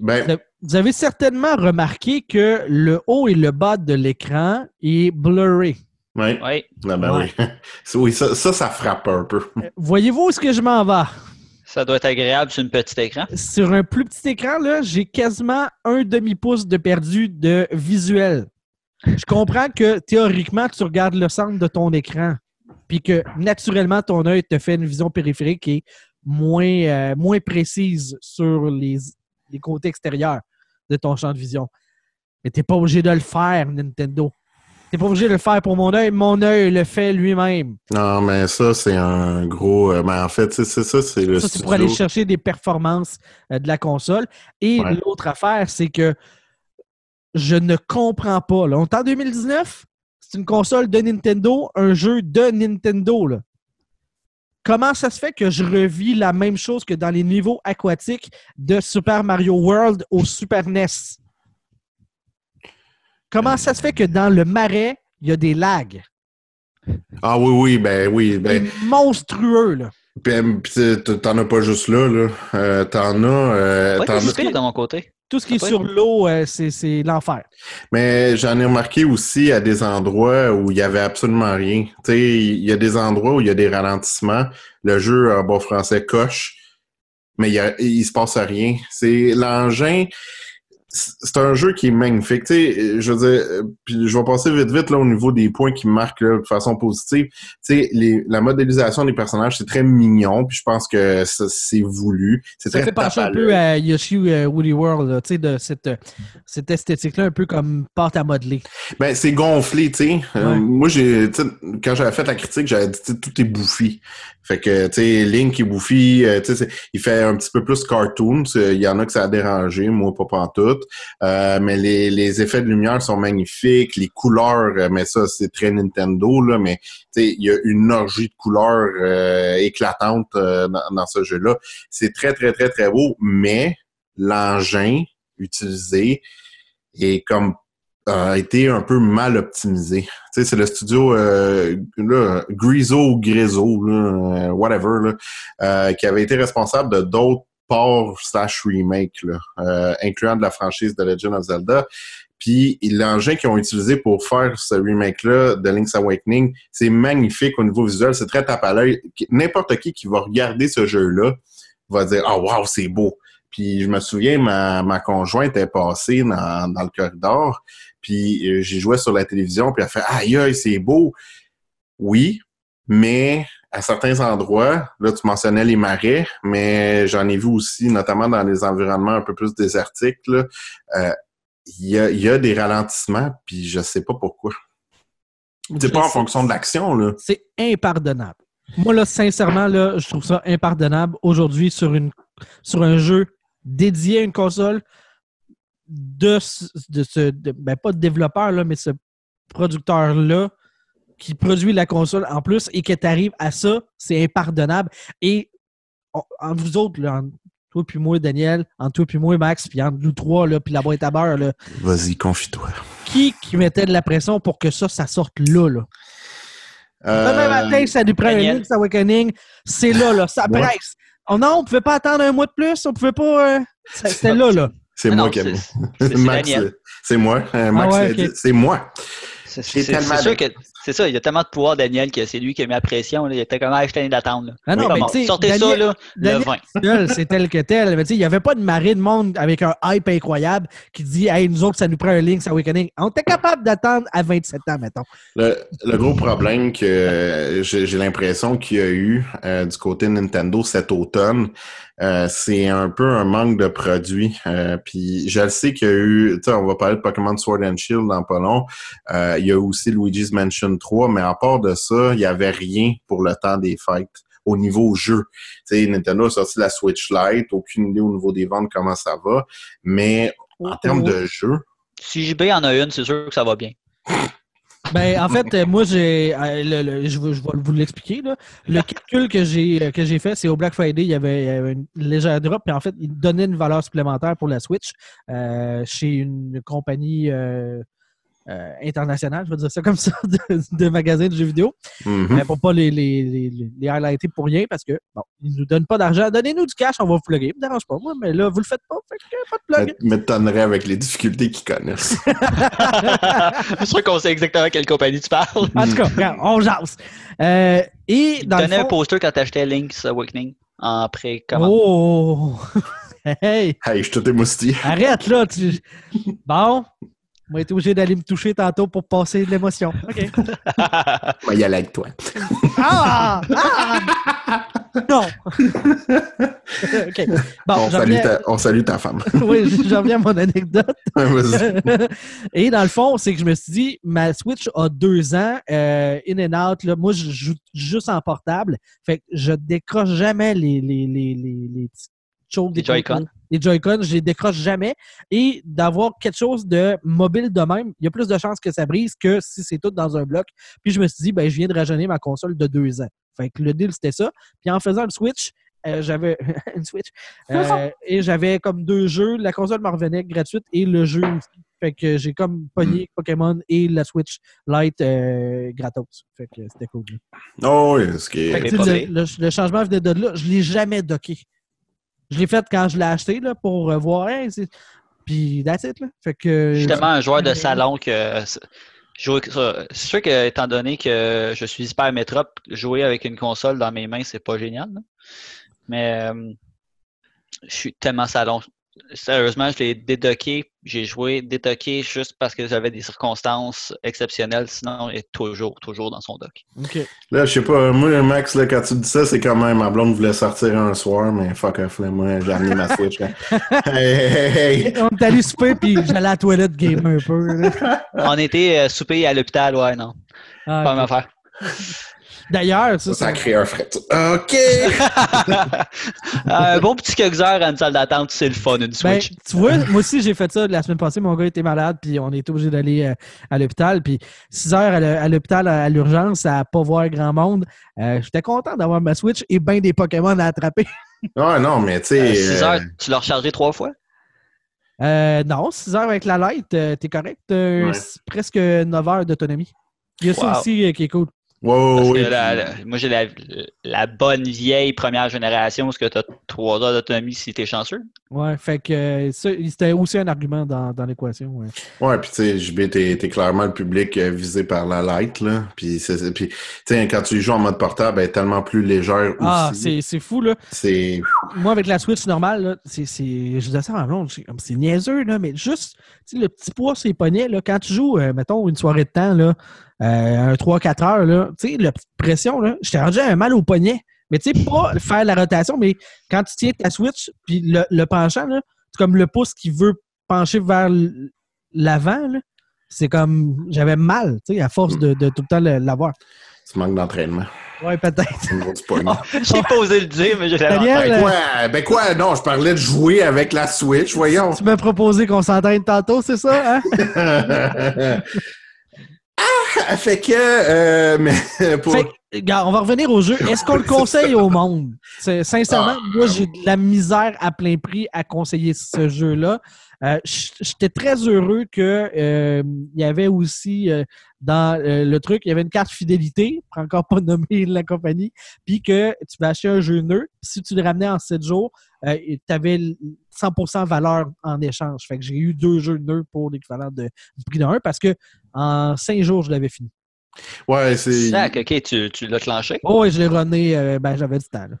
Ben, Vous avez certainement remarqué que le haut et le bas de l'écran est blurry. ouais. Oui, Ah ben Ouais. oui. Oui, ça, ça, ça frappe un peu. Euh, Voyez-vous où est-ce que je m'en vais? ça doit être agréable sur une petite écran. Sur un plus petit écran, là, j'ai quasiment un demi-pouce de perdu de visuel. Je comprends que théoriquement, tu regardes le centre de ton écran, puis que naturellement, ton œil te fait une vision périphérique qui est moins, euh, moins précise sur les, les côtés extérieurs de ton champ de vision. Mais tu n'es pas obligé de le faire, Nintendo. Tu n'es pas obligé de le faire pour mon œil. Mon œil le fait lui-même. Non, mais ça, c'est un gros. euh, ben, en fait, c'est ça, c'est le Ça, c'est studio. pour aller chercher des performances euh, de la console. Et Ouais. l'autre affaire, c'est que je ne comprends pas. Là. On est en 2019, c'est une console de Nintendo, un jeu de Nintendo. Là. Comment ça se fait que je revis la même chose que dans les niveaux aquatiques de Super Mario World au Super NES? Comment ça se fait que dans le marais, il y a des lags? Ah oui, oui, ben oui. Ben, C'est monstrueux, là. puis, euh, puis t'en as pas juste là, là. Euh, t'en as. euh, Pas t'en as- de mon côté. Tout ce qui est sur l'eau, euh, c'est l'enfer. Mais j'en ai remarqué aussi à des endroits où il y avait absolument rien. Tu sais, il y a des endroits où il y a des ralentissements. Le jeu, en bon français, coche, mais il, il se passe rien. C'est l'engin. C'est un jeu qui est magnifique. Tu sais, je veux dire, euh, puis je vais passer vite vite là au niveau des points qui me marquent là, de façon positive. Tu sais, les- la modélisation des personnages, c'est très mignon, puis je pense que c'est voulu. C'est Ça très fait penser un peu à Yoshi euh, Woody World, là, tu sais, de cette, euh, cette esthétique-là, un peu comme pâte à modeler. Ben, c'est gonflé, tu sais. Euh, moi, j'ai, quand j'avais fait la critique, j'avais dit, tout est bouffi. Fait que, tu sais, Link est bouffi, tu sais, il fait un petit peu plus cartoon. Il y en a que ça a dérangé, moi, pas pantoute. Euh, mais les, effets de lumière sont magnifiques. Les couleurs, euh, mais ça, c'est très Nintendo, là, mais, il y a une orgie de couleurs euh, éclatantes euh, dans, ce jeu-là. C'est très, très, très, très beau, mais l'engin utilisé est comme a été un peu mal optimisé. C'est le studio euh, Griso ou Griso, whatever, qui avait été responsable de d'autres ports slash remake, là, euh, incluant de la franchise de Legend of Zelda. Puis l'engin qu'ils ont utilisé pour faire ce remake-là de Link's Awakening, c'est magnifique au niveau visuel, c'est très tape à l'œil. N'importe qui qui va regarder ce jeu-là va dire Ah wow, c'est beau. Puis je me souviens, ma, ma conjointe est passée dans, dans le corridor, puis euh, j'ai joué sur la télévision, puis elle fait Aïe, aïe, c'est beau. Oui, mais à certains endroits, là, tu mentionnais les marais, mais j'en ai vu aussi, notamment dans les environnements un peu plus désertiques, euh, il y, a, il y a des ralentissements, puis je sais pas pourquoi. C'est pas en fonction de l'action, là. C'est impardonnable. Moi, là, sincèrement, là, je trouve ça impardonnable aujourd'hui sur, une, sur un jeu dédié à une console de, ce- de ce, de- ben, pas de développeur, là, mais ce producteur-là qui produit la console en plus et que tu arrives à ça, c'est impardonnable. Et on- entre vous autres, là, entre toi puis moi, Daniel, entre toi puis moi, Max, puis entre nous trois, là, puis la boîte à beurre, là, Vas-y, confie-toi. qui qui mettait de la pression pour que ça, ça sorte là, là? Demain Euh, matin, ça nous prend un. Link's Awakening. C'est là, là. Ça Ouais. presse. Oh non, on pouvait pas attendre un mois de plus. On pouvait pas. euh, C'était là, là. c'est Ah moi qui c'est- Max, moi. Euh, Max ouais, dit, c'est moi. C'est tellement c'est sûr que C'est ça, il y a tellement de pouvoir, Daniel, que c'est lui qui a mis la pression. là. Il était comme, ah, je d'attendre. là. Ah non, Comment? mais tu sais, Sortez ça, Daniel- là, le Daniel- c'est tel que tel. Mais tu sais, il n'y avait pas de marée de monde avec un hype incroyable qui dit Hey, nous autres, ça nous prend un Link's Awakening. On était capable d'attendre à 27 ans, mettons. Le, le gros problème que euh, j'ai j'ai l'impression qu'il y a eu euh, du côté de Nintendo cet automne, euh, c'est un peu un manque de produits. Euh, puis je le sais qu'il y a eu, tu sais, on va parler de Pokémon Sword and Shield dans pas long. Euh, il y a aussi Luigi's Mansion 3, mais à part de ça, il y avait rien pour le temps des fêtes au niveau jeu. Tu sais, Nintendo a sorti la Switch Lite, aucune idée au niveau des ventes comment ça va, mais en termes de jeu, Si JB en a une, c'est sûr que ça va bien. Ben, en fait, euh, moi, j'ai. euh, le- le- je, vais, je vais vous l'expliquer. là. Le calcul que j'ai euh, que j'ai fait, c'est au Black Friday, il y, avait, il y avait une légère drop, puis en fait, il donnait une valeur supplémentaire pour la Switch euh, chez une compagnie euh, euh, internationale, je vais dire ça comme ça, de, de magasins de jeux vidéo. mhm. Mais pour pas les, les, les, les- highlighter pour rien, parce que, bon, ils nous donnent pas d'argent. Donnez-nous du cash, on va vous plugger. Ça me dérange pas, moi, mais là, vous le faites pas, fait que pas de plug. m'étonnerait avec les difficultés qu'ils connaissent. Je suis sûr qu'on sait exactement quelle compagnie tu parles. En tout cas, regarde, on jase. Euh, et Tu dans le donnais un poster quand t'achetais Link's Awakening en pré-commande. Oh! hey! Hey, je suis tout émoustillé. Arrête, là! Tu... Bon, on va être obligé d'aller me toucher tantôt pour passer de l'émotion. OK. Va y aller avec toi. Ah! Ah! Non! OK. Bon, on, salue ta, on salue ta femme. oui, j'en reviens à mon anecdote. Vas-y. Et dans le fond, c'est que je me suis dit, ma Switch a deux ans, euh, in and out. Là, moi, je joue juste en portable. Fait que je décroche jamais les, les, les, les, les petits des Joy-Con. Les Joy-Con, je les décroche jamais. Et d'avoir quelque chose de mobile de même, il y a plus de chances que ça brise que si c'est tout dans un bloc. Puis je me suis dit, ben, je viens de rajeunir ma console de deux ans. Fait que le deal, c'était ça. Puis en faisant le Switch, euh, j'avais une Switch. Euh, et j'avais comme deux jeux. La console me revenait gratuite et le jeu aussi. Fait que j'ai comme pogné Pokémon et la Switch Lite euh, gratos. Fait que c'était cool. Oh, oui, ce qui Fait est... que Tu sais, pas le, pire. le- le changement venait de là. Je l'ai jamais docké. Je l'ai fait quand je l'ai acheté là, pour euh, voir. Hey, Puis that's it. Là. Fait que. Je suis tellement un joueur de salon que c'est- jouer avec ça- c'est sûr que étant donné que je suis hyper métrope, jouer avec une console dans mes mains, c'est pas génial. là. Mais euh, je suis tellement salon. Sérieusement, je l'ai dédocké. J'ai joué dédocké juste parce que j'avais des circonstances exceptionnelles. Sinon, il est toujours, toujours dans son dock. OK. Là, je sais pas, moi, Max, là, quand tu dis ça, c'est quand même ma blonde voulait sortir un soir, mais fuck off, là, moi, j'ai amené ma Switch. là. hey, hey, hey, hey. On est allé souper puis j'allais à la toilette game un peu. là. On était euh, souper à l'hôpital, ouais, non. Ah, Pas ok. ma affaire. D'ailleurs, ça, Ça a c'est- créé un fret. OK! un bon petit quelques heures à une salle d'attente, c'est le fun, une Ben, Switch. tu vois, moi aussi, j'ai fait ça la semaine passée. Mon gars était malade, puis on était obligé d'aller euh, à l'hôpital. Puis 6 heures à l'hôpital à, l'urgence, à pas voir grand monde. Euh, J'étais content d'avoir ma Switch et bien des Pokémon à attraper. Ah non, mais tu sais... 6 euh, heures, tu l'as rechargé trois fois? Euh, non, 6 heures avec la light, euh, t'es correct. Euh, Ouais. presque 9 heures d'autonomie. Il y a ça Wow. aussi euh, qui est cool. Wow, Parce oui, que la- puis- la- moi, j'ai la, la bonne vieille première génération, parce que tu as 3 heures d'autonomie si tu es chanceux. Ouais, fait que euh, ça, c'était aussi un argument dans, dans l'équation. ouais. Ouais, puis tu sais, JB, t'es t'es clairement le public euh, visé par la light, là. Puis, c'est- c'est- puis tu sais, quand tu joues en mode portable, elle est tellement plus légère Ah, aussi. c'est c'est fou, là. C'est... Moi, avec la Switch normale, là, c'est, c'est, je disais ça ma blonde, c'est c'est niaiseux, là, mais juste tu le petit poids sur les poignets, là, quand tu joues, euh, mettons, une soirée de temps, là, un 3-4 heures, là, tu sais, la petite pression, là, j'étais rendu un mal au poignet. Mais tu sais, pas faire la rotation, mais quand tu tiens ta Switch, puis le, le penchant, là, c'est comme le pouce qui veut pencher vers l'avant, là. C'est comme, j'avais mal, tu sais, à force de, de tout le temps l'avoir. Tu manques d'entraînement. Ouais, peut-être. poignet. J'ai pas osé le dire, mais j'ai Ben euh, quoi? Ben quoi? Non, je parlais de jouer avec la Switch, voyons. Tu m'as proposé qu'on s'entraîne tantôt, c'est ça, hein? Fait que... euh, mais pour... Fait que, on va revenir au jeu. Est-ce qu'on le conseille au monde? Sincèrement, Ah. moi, j'ai de la misère à plein prix à conseiller ce jeu-là. Euh, J'étais très heureux que euh, y avait aussi euh, dans euh, le truc, il y avait une carte fidélité, pour encore pas nommer la compagnie, puis que tu vas acheter un jeu neuf. Si tu le ramenais en 7 jours, euh, tu avais 100% valeur en échange. Fait que j'ai eu deux jeux neufs pour l'équivalent de- du prix d'un parce que en 5 jours, je l'avais fini. Ouais, c'est. Sac, ok, tu, tu l'as clenché? Oh, ouais, je l'ai runné, euh, ben j'avais du temps. Là.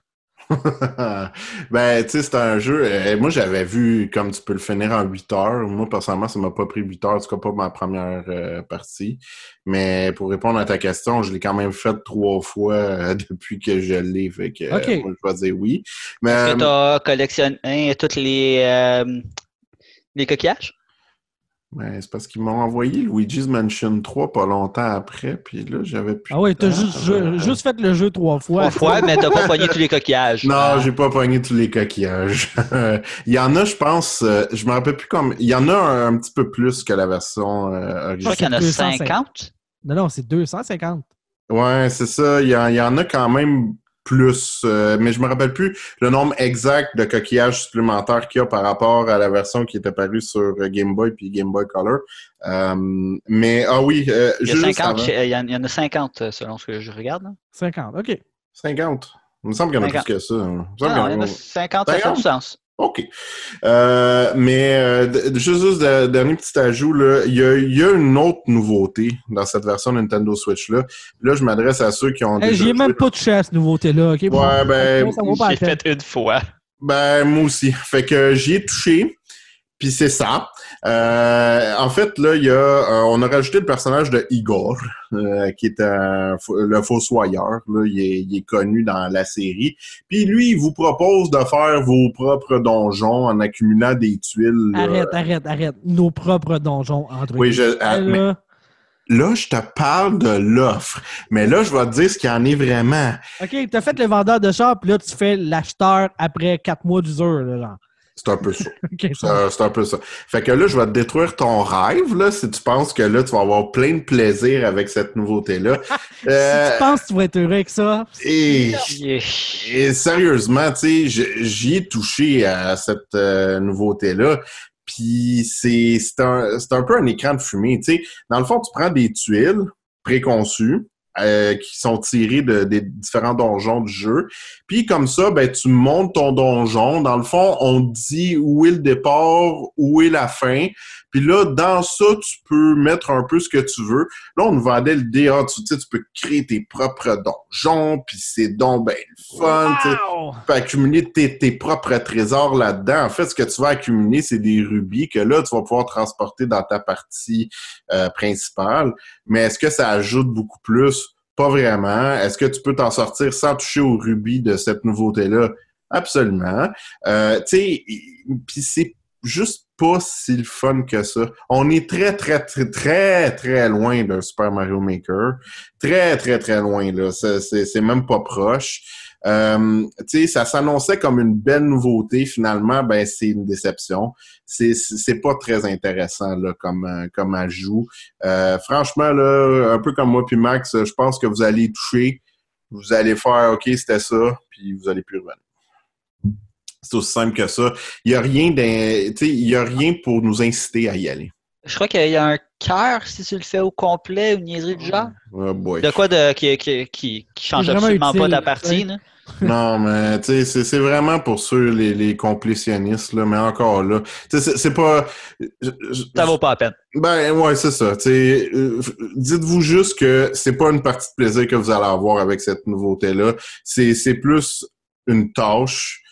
ben, tu sais, c'est un jeu. euh, moi, j'avais vu comme tu peux le finir en 8 heures. Moi, personnellement, ça m'a pas pris 8 heures, en tout cas pas ma première euh, partie. Mais pour répondre à ta question, je l'ai quand même fait trois fois euh, depuis que je l'ai. Fait que euh, Ok. moi, je vais dire oui. Mais Est-ce que tu as collectionné tous les, euh, les coquillages? Ben, c'est parce qu'ils m'ont envoyé Luigi's Mansion 3 pas longtemps après. Puis là, j'avais plus. Ah ouais, t'as juste, ju- juste fait le jeu trois fois. Trois fois, mais t'as pas pogné tous les coquillages. Non, j'ai pas pogné tous les coquillages. Il y en a, je pense, euh, je me rappelle plus comme. Il y en a un, un petit peu plus que la version euh, Je crois originale. qu'il y en a 250. 50. Non, non, c'est 250. Ouais, c'est ça. Il y, en, il y en a quand même plus, euh, mais je me rappelle plus le nombre exact de coquillages supplémentaires qu'il y a par rapport à la version qui était parue sur Game Boy puis Game Boy Color. Euh, mais ah oui, euh, Il y, a juste 50 avant. chez- il y en il y en a 50 euh, selon ce que je regarde. là. 50, OK. 50. Il me semble qu'il y en a 50. plus que ça. Il me semble Non, qu'il y en il y en a- a 50, ça fait 50? du sens. OK. Euh, mais euh, juste, juste de- dernier petit ajout, là, il y a, il y a une autre nouveauté dans cette version Nintendo Switch-là. Là, je m'adresse à ceux qui ont Hey, déjà J'y ai même pas touché à cette nouveauté-là, OK? Ouais, ben, pas la J'ai fait une fois. Ben, moi aussi. Fait que j'y ai touché. Puis c'est ça. Euh, en fait, là, il y a, euh, on a rajouté le personnage de Igor, euh, qui est un, le fossoyeur. Là, il est, il est connu dans la série. Puis lui, il vous propose de faire vos propres donjons en accumulant des tuiles. Arrête, arrête, arrête. Nos propres donjons, entre Oui, je, ah, mais là. je te parle de l'offre. Mais là, je vais te dire ce qu'il y en est vraiment. OK, t'as fait le vendeur de char, puis là, tu fais l'acheteur après quatre mois d'usure, là, genre. C'est un peu ça. C'est un peu ça. Fait que là, je vais te détruire ton rêve, là, si tu penses que là, tu vas avoir plein de plaisir avec cette nouveauté-là. Euh, Si tu penses que tu vas être heureux avec ça, et, Yeah. et sérieusement, tu sais, j'y ai touché à cette euh, nouveauté-là. Puis c'est c'est un, c'est un peu un écran de fumée. Tu sais, dans le fond, tu prends des tuiles préconçues euh, qui sont tirées de, des différents donjons du jeu. Puis comme ça, ben, tu montes ton donjon. Dans le fond, on dit où est le départ, où est la fin. Puis là, dans ça, tu peux mettre un peu ce que tu veux. Là, on nous vendait l'idée, ah, tu, sais, tu peux créer tes propres donjons, puis c'est donc ben le fun. tu sais. wow! Tu peux accumuler tes, tes propres trésors là-dedans. En fait, ce que tu vas accumuler, c'est des rubis que là, tu vas pouvoir transporter dans ta partie euh, principale. Mais est-ce que ça ajoute beaucoup plus? Pas vraiment. Est-ce que tu peux t'en sortir sans toucher aux rubis de cette nouveauté-là? Absolument. Euh, tu sais, puis c'est juste pas si le fun que ça. On est très, très, très, très, très loin d'un Super Mario Maker. Très, très, très loin, là. C'est- même pas proche. Euh, tu sais, ça s'annonçait comme une belle nouveauté. Finalement, ben c'est une déception. C'est pas très intéressant là comme euh, comme ajout. Euh, franchement là, un peu comme moi puis Max, je pense que vous allez toucher, vous allez faire OK, c'était ça, puis vous allez plus revenir. C'est aussi simple que ça. Il y a rien d'in- tu sais, il y a rien pour nous inciter à y aller. Je crois qu'il y a un cœur si tu le fais au complet, une niaiserie du genre. Oh boy. De quoi de, qui, qui, qui, qui change absolument pas ta ça. partie. là. Non, mais tu sais, c'est- c'est vraiment pour ceux, les, les complétionnistes, là, mais encore là. Tu sais, c'est- c'est pas. je- je- Ça vaut pas la peine. Ben ouais, c'est ça. Euh, dites-vous juste que c'est pas une partie de plaisir que vous allez avoir avec cette nouveauté-là. C'est c'est plus une tâche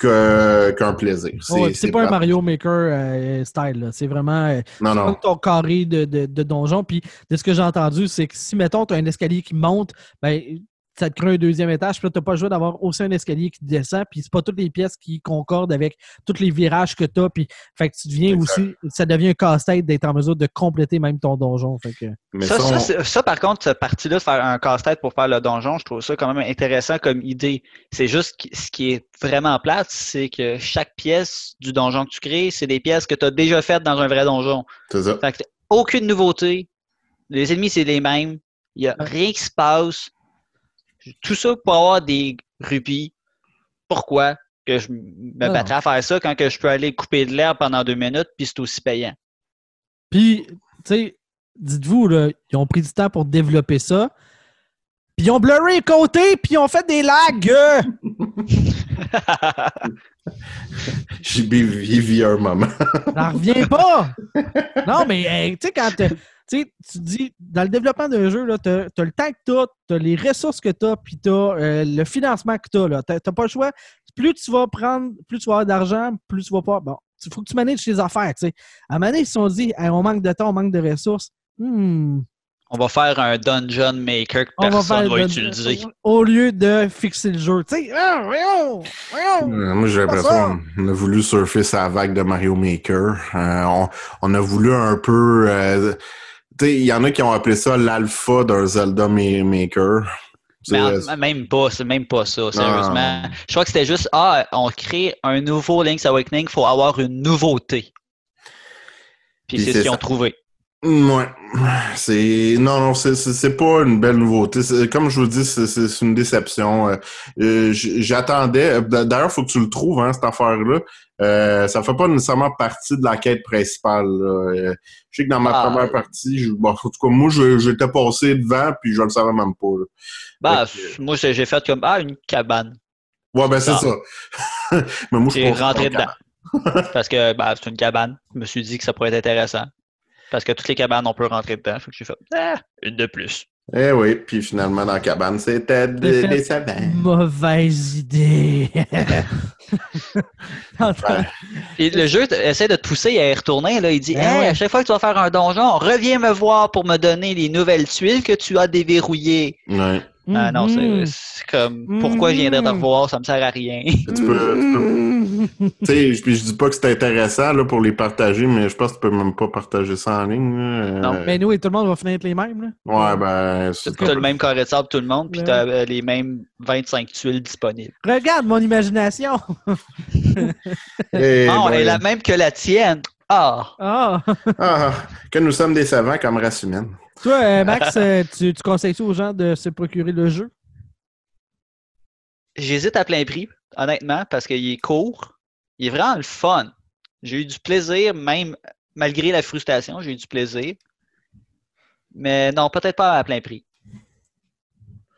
qu'un plaisir. C'est pas un. Mario Maker euh, style, là. C'est vraiment. euh, Non, non. comme ton carré de, de, de donjon. Puis de ce que j'ai entendu, c'est que si, mettons, tu as un escalier qui monte, ben, ça te crée un deuxième étage. Puis là, tu n'as pas le choix d'avoir aussi un escalier qui descend. Puis c'est pas toutes les pièces qui concordent avec tous les virages que tu as. Puis fait que tu deviens aussi. Ça devient un casse-tête d'être en mesure de compléter même ton donjon. Fait que, Mais Ça, ça, on- par contre, cette partie-là, de faire un casse-tête pour faire le donjon, je trouve ça quand même intéressant comme idée. C'est juste que ce qui est vraiment plate, c'est que chaque pièce du donjon que tu crées, c'est des pièces que tu as déjà faites dans un vrai donjon. c'est ça. Fait que aucune nouveauté. Les ennemis, c'est les mêmes. Il n'y a rien qui se passe. Tout ça pour avoir des rubis. Pourquoi que je me Non. battrais à faire ça quand que je peux aller couper de l'herbe pendant deux minutes puis c'est aussi payant? Puis, tu sais, dites-vous, là, ils ont pris du temps pour développer ça. Puis ils ont blurré les côtés, puis ils ont fait des lags. J'ai vit un moment. J'en reviens pas. Non, mais hey, tu sais, quand. Euh, Tu tu sais, tu dis, dans le développement d'un jeu, tu as, le temps que tu as, tu as les ressources que tu as, puis tu as le financement que tu as. Tu n'as pas le choix. Plus tu vas prendre, plus tu vas avoir d'argent, plus tu vas pas. Bon, il faut que tu manages tes affaires. tu sais. À un moment donné, ils se sont dit, on manque de temps, on manque de ressources. Hmm, on va faire un dungeon maker que personne va, va utiliser. Au lieu de fixer le jeu. Tu sais, ah, moi, j'ai l'impression qu'on a voulu surfer sa vague de Mario Maker. Euh, on, a voulu un peu. Euh, il y en a qui ont appelé ça l'alpha d'un Zelda Maker. Mais même pas, c'est même pas ça, sérieusement. Je crois que c'était juste, ah, on crée un nouveau Link's Awakening, il faut avoir une nouveauté. Puis c'est ce qu'ils ont trouvé. Ouais. C'est. Non, non, c'est pas une belle nouveauté. Comme je vous dis, c'est une déception. Euh, euh, j'attendais. D'ailleurs, il faut que tu le trouves, hein, cette affaire-là. Euh, ça fait pas nécessairement partie de la quête principale. je sais que dans ma ah. première partie, je, bon, en tout cas, moi, j'étais passé devant, puis je le savais même pas. Bah, moi, j'ai fait comme Ah, une cabane. Ouais, ben c'est ah. ça. Mais moi, je rentré dedans. Parce que bah, c'est une cabane. Je me suis dit que ça pourrait être intéressant. Parce que toutes les cabanes, on peut rentrer dedans. Fait que j'ai fait ah, une de plus. Eh oui, puis finalement, dans la cabane, c'était des, des Mauvaise idée. Et le jeu essaie de te pousser à y retourner. Là. Il dit ben hey, à chaque fois que tu vas faire un donjon, reviens me voir pour me donner les nouvelles tuiles que tu as déverrouillées. Ouais. Ah non, c'est mm-hmm. comme pourquoi je viendrais te mm-hmm. revoir, ça me sert à rien. tu peux. Tu sais, je, je dis pas que c'est intéressant là, pour les partager, mais je pense que tu peux même pas partager ça en ligne. Non, mais nous et tout le monde va finir être les mêmes. Là. Ouais, ben. Tu as le même carré de sable tout le monde, puis tu as euh, les mêmes 25 tuiles disponibles. Regarde mon imagination! Et non, elle est la même que la tienne. Ah! Ah! ah! Que nous sommes des savants comme race humaine. Toi, euh, Max, euh, tu, tu conseilles aux gens de se procurer le jeu? J'hésite à plein prix, honnêtement, parce qu'il est court. Il est vraiment le fun. J'ai eu du plaisir, même malgré la frustration, j'ai eu du plaisir. Mais non, peut-être pas à plein prix.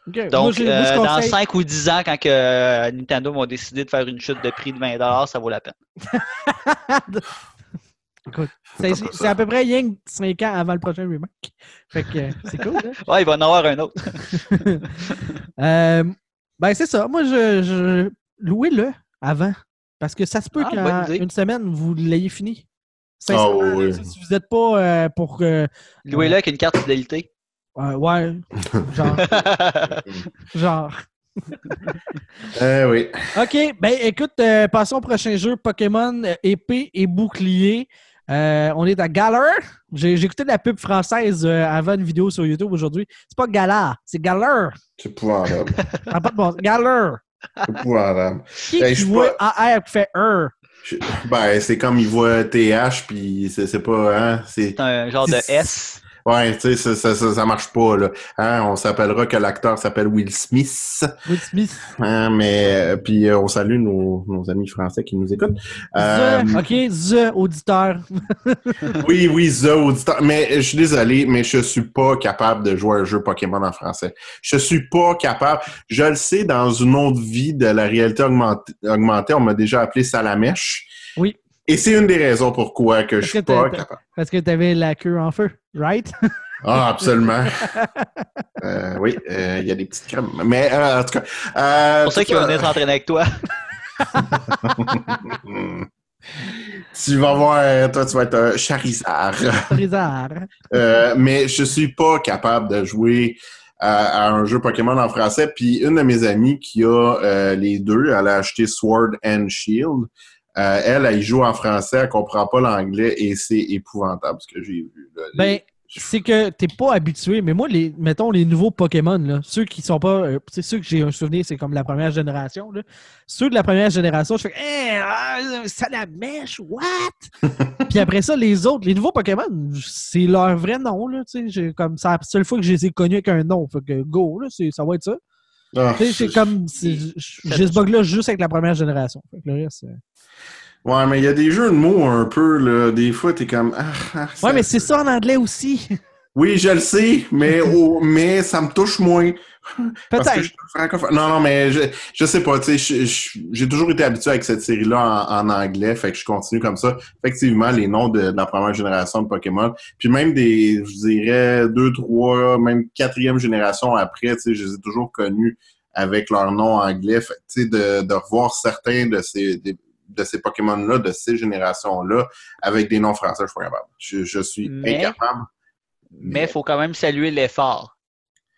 Donc, euh, dans 5 ou 10 ans, quand que, Nintendo m'a décidé de faire une chute de prix de 20 ça vaut la peine. c'est à peu près rien 5 ans avant le prochain remake. Fait que euh, c'est cool. Hein? ouais, il va en avoir un autre. euh, ben, c'est ça. Moi, je, je louez-le avant. Parce que ça se peut ah, qu'en une semaine, vous l'ayez fini. Oh, oui. Si vous n'êtes pas euh, pour. Euh, louez-le avec une carte fidélité. ouais. Genre. genre. eh oui. OK. Ben, écoute, passons au prochain jeu Pokémon épée et bouclier. Euh, on est à Galler. J'ai écouté la pub française euh, avant une vidéo sur YouTube aujourd'hui. C'est pas Galar, c'est Galler. C'est épouvantable. pas de bon. Galler. C'est épouvantable. Qui, ben, qui voit pas... AR qui fait R? Ben, c'est comme il voit TH, puis c'est pas. Hein, c'est un genre de S. Ouais, tu sais, ça, ça, ça, ça, marche pas, là. Hein, on s'appellera que l'acteur s'appelle Will Smith. Will Smith. Hein, mais, euh, puis euh, on salue nos, nos, amis français qui nous écoutent. Euh, OK, The auditeur. oui, oui, The auditeur. Mais je suis désolé, mais je suis pas capable de jouer un jeu Pokémon en français. Je suis pas capable. Je le sais, dans une autre vie de la réalité augmentée, augmentée on m'a déjà appelé Salamèche. Oui. Et c'est une des raisons pourquoi que je suis pas capable. Parce que tu avais la queue en feu, right? ah, absolument. euh, oui, euh, il y a des petites crèmes. Mais euh, en tout cas. Euh, c'est pour ça qu'il va venir s'entraîner avec toi. tu vas voir, toi, tu vas être un Charizard. Charizard. euh, mais je suis pas capable de jouer à, un jeu Pokémon en français. Puis une de mes amies qui a euh, les deux, elle a acheté Sword and Shield. Euh, elle, elle joue en français, elle comprend pas l'anglais et c'est épouvantable ce que j'ai vu. Ben, c'est que t'es pas habitué, mais moi, les, mettons les nouveaux Pokémon, là, ceux qui sont pas. Euh, c'est ceux que j'ai un souvenir, c'est comme la première génération. Là. Ceux de la première génération, je fais eh, ça la mèche, what? Puis après ça, les autres, les nouveaux Pokémon, c'est leur vrai nom. Là, comme, c'est la seule fois que je les ai connus avec un nom. Fait que go, là, ça va être ça. Ah, c'est comme. J'ai ce bug-là juste avec la première génération. Fait que le reste. Ouais, mais il y a des jeux de mots un peu, là. Des fois, t'es comme. Ah, ah, ouais, mais c'est ça en anglais aussi. Oui, je le sais, mais, mais ça me touche moins. Peut-être. Non, non, mais je, je sais pas, j'ai toujours été habitué avec cette série-là en, en anglais, fait que je continue comme ça. Effectivement, les noms de, de la première génération de Pokémon, puis même des, je dirais, deux, trois, même quatrième génération après, tu sais, je les ai toujours connus avec leur nom anglais. Fait que, tu sais, de, de revoir certains de ces, des- de ces Pokémon-là, de ces générations-là, avec des noms français, je suis pas capable. Je, je suis Mais- incapable. Mais il faut quand même saluer l'effort.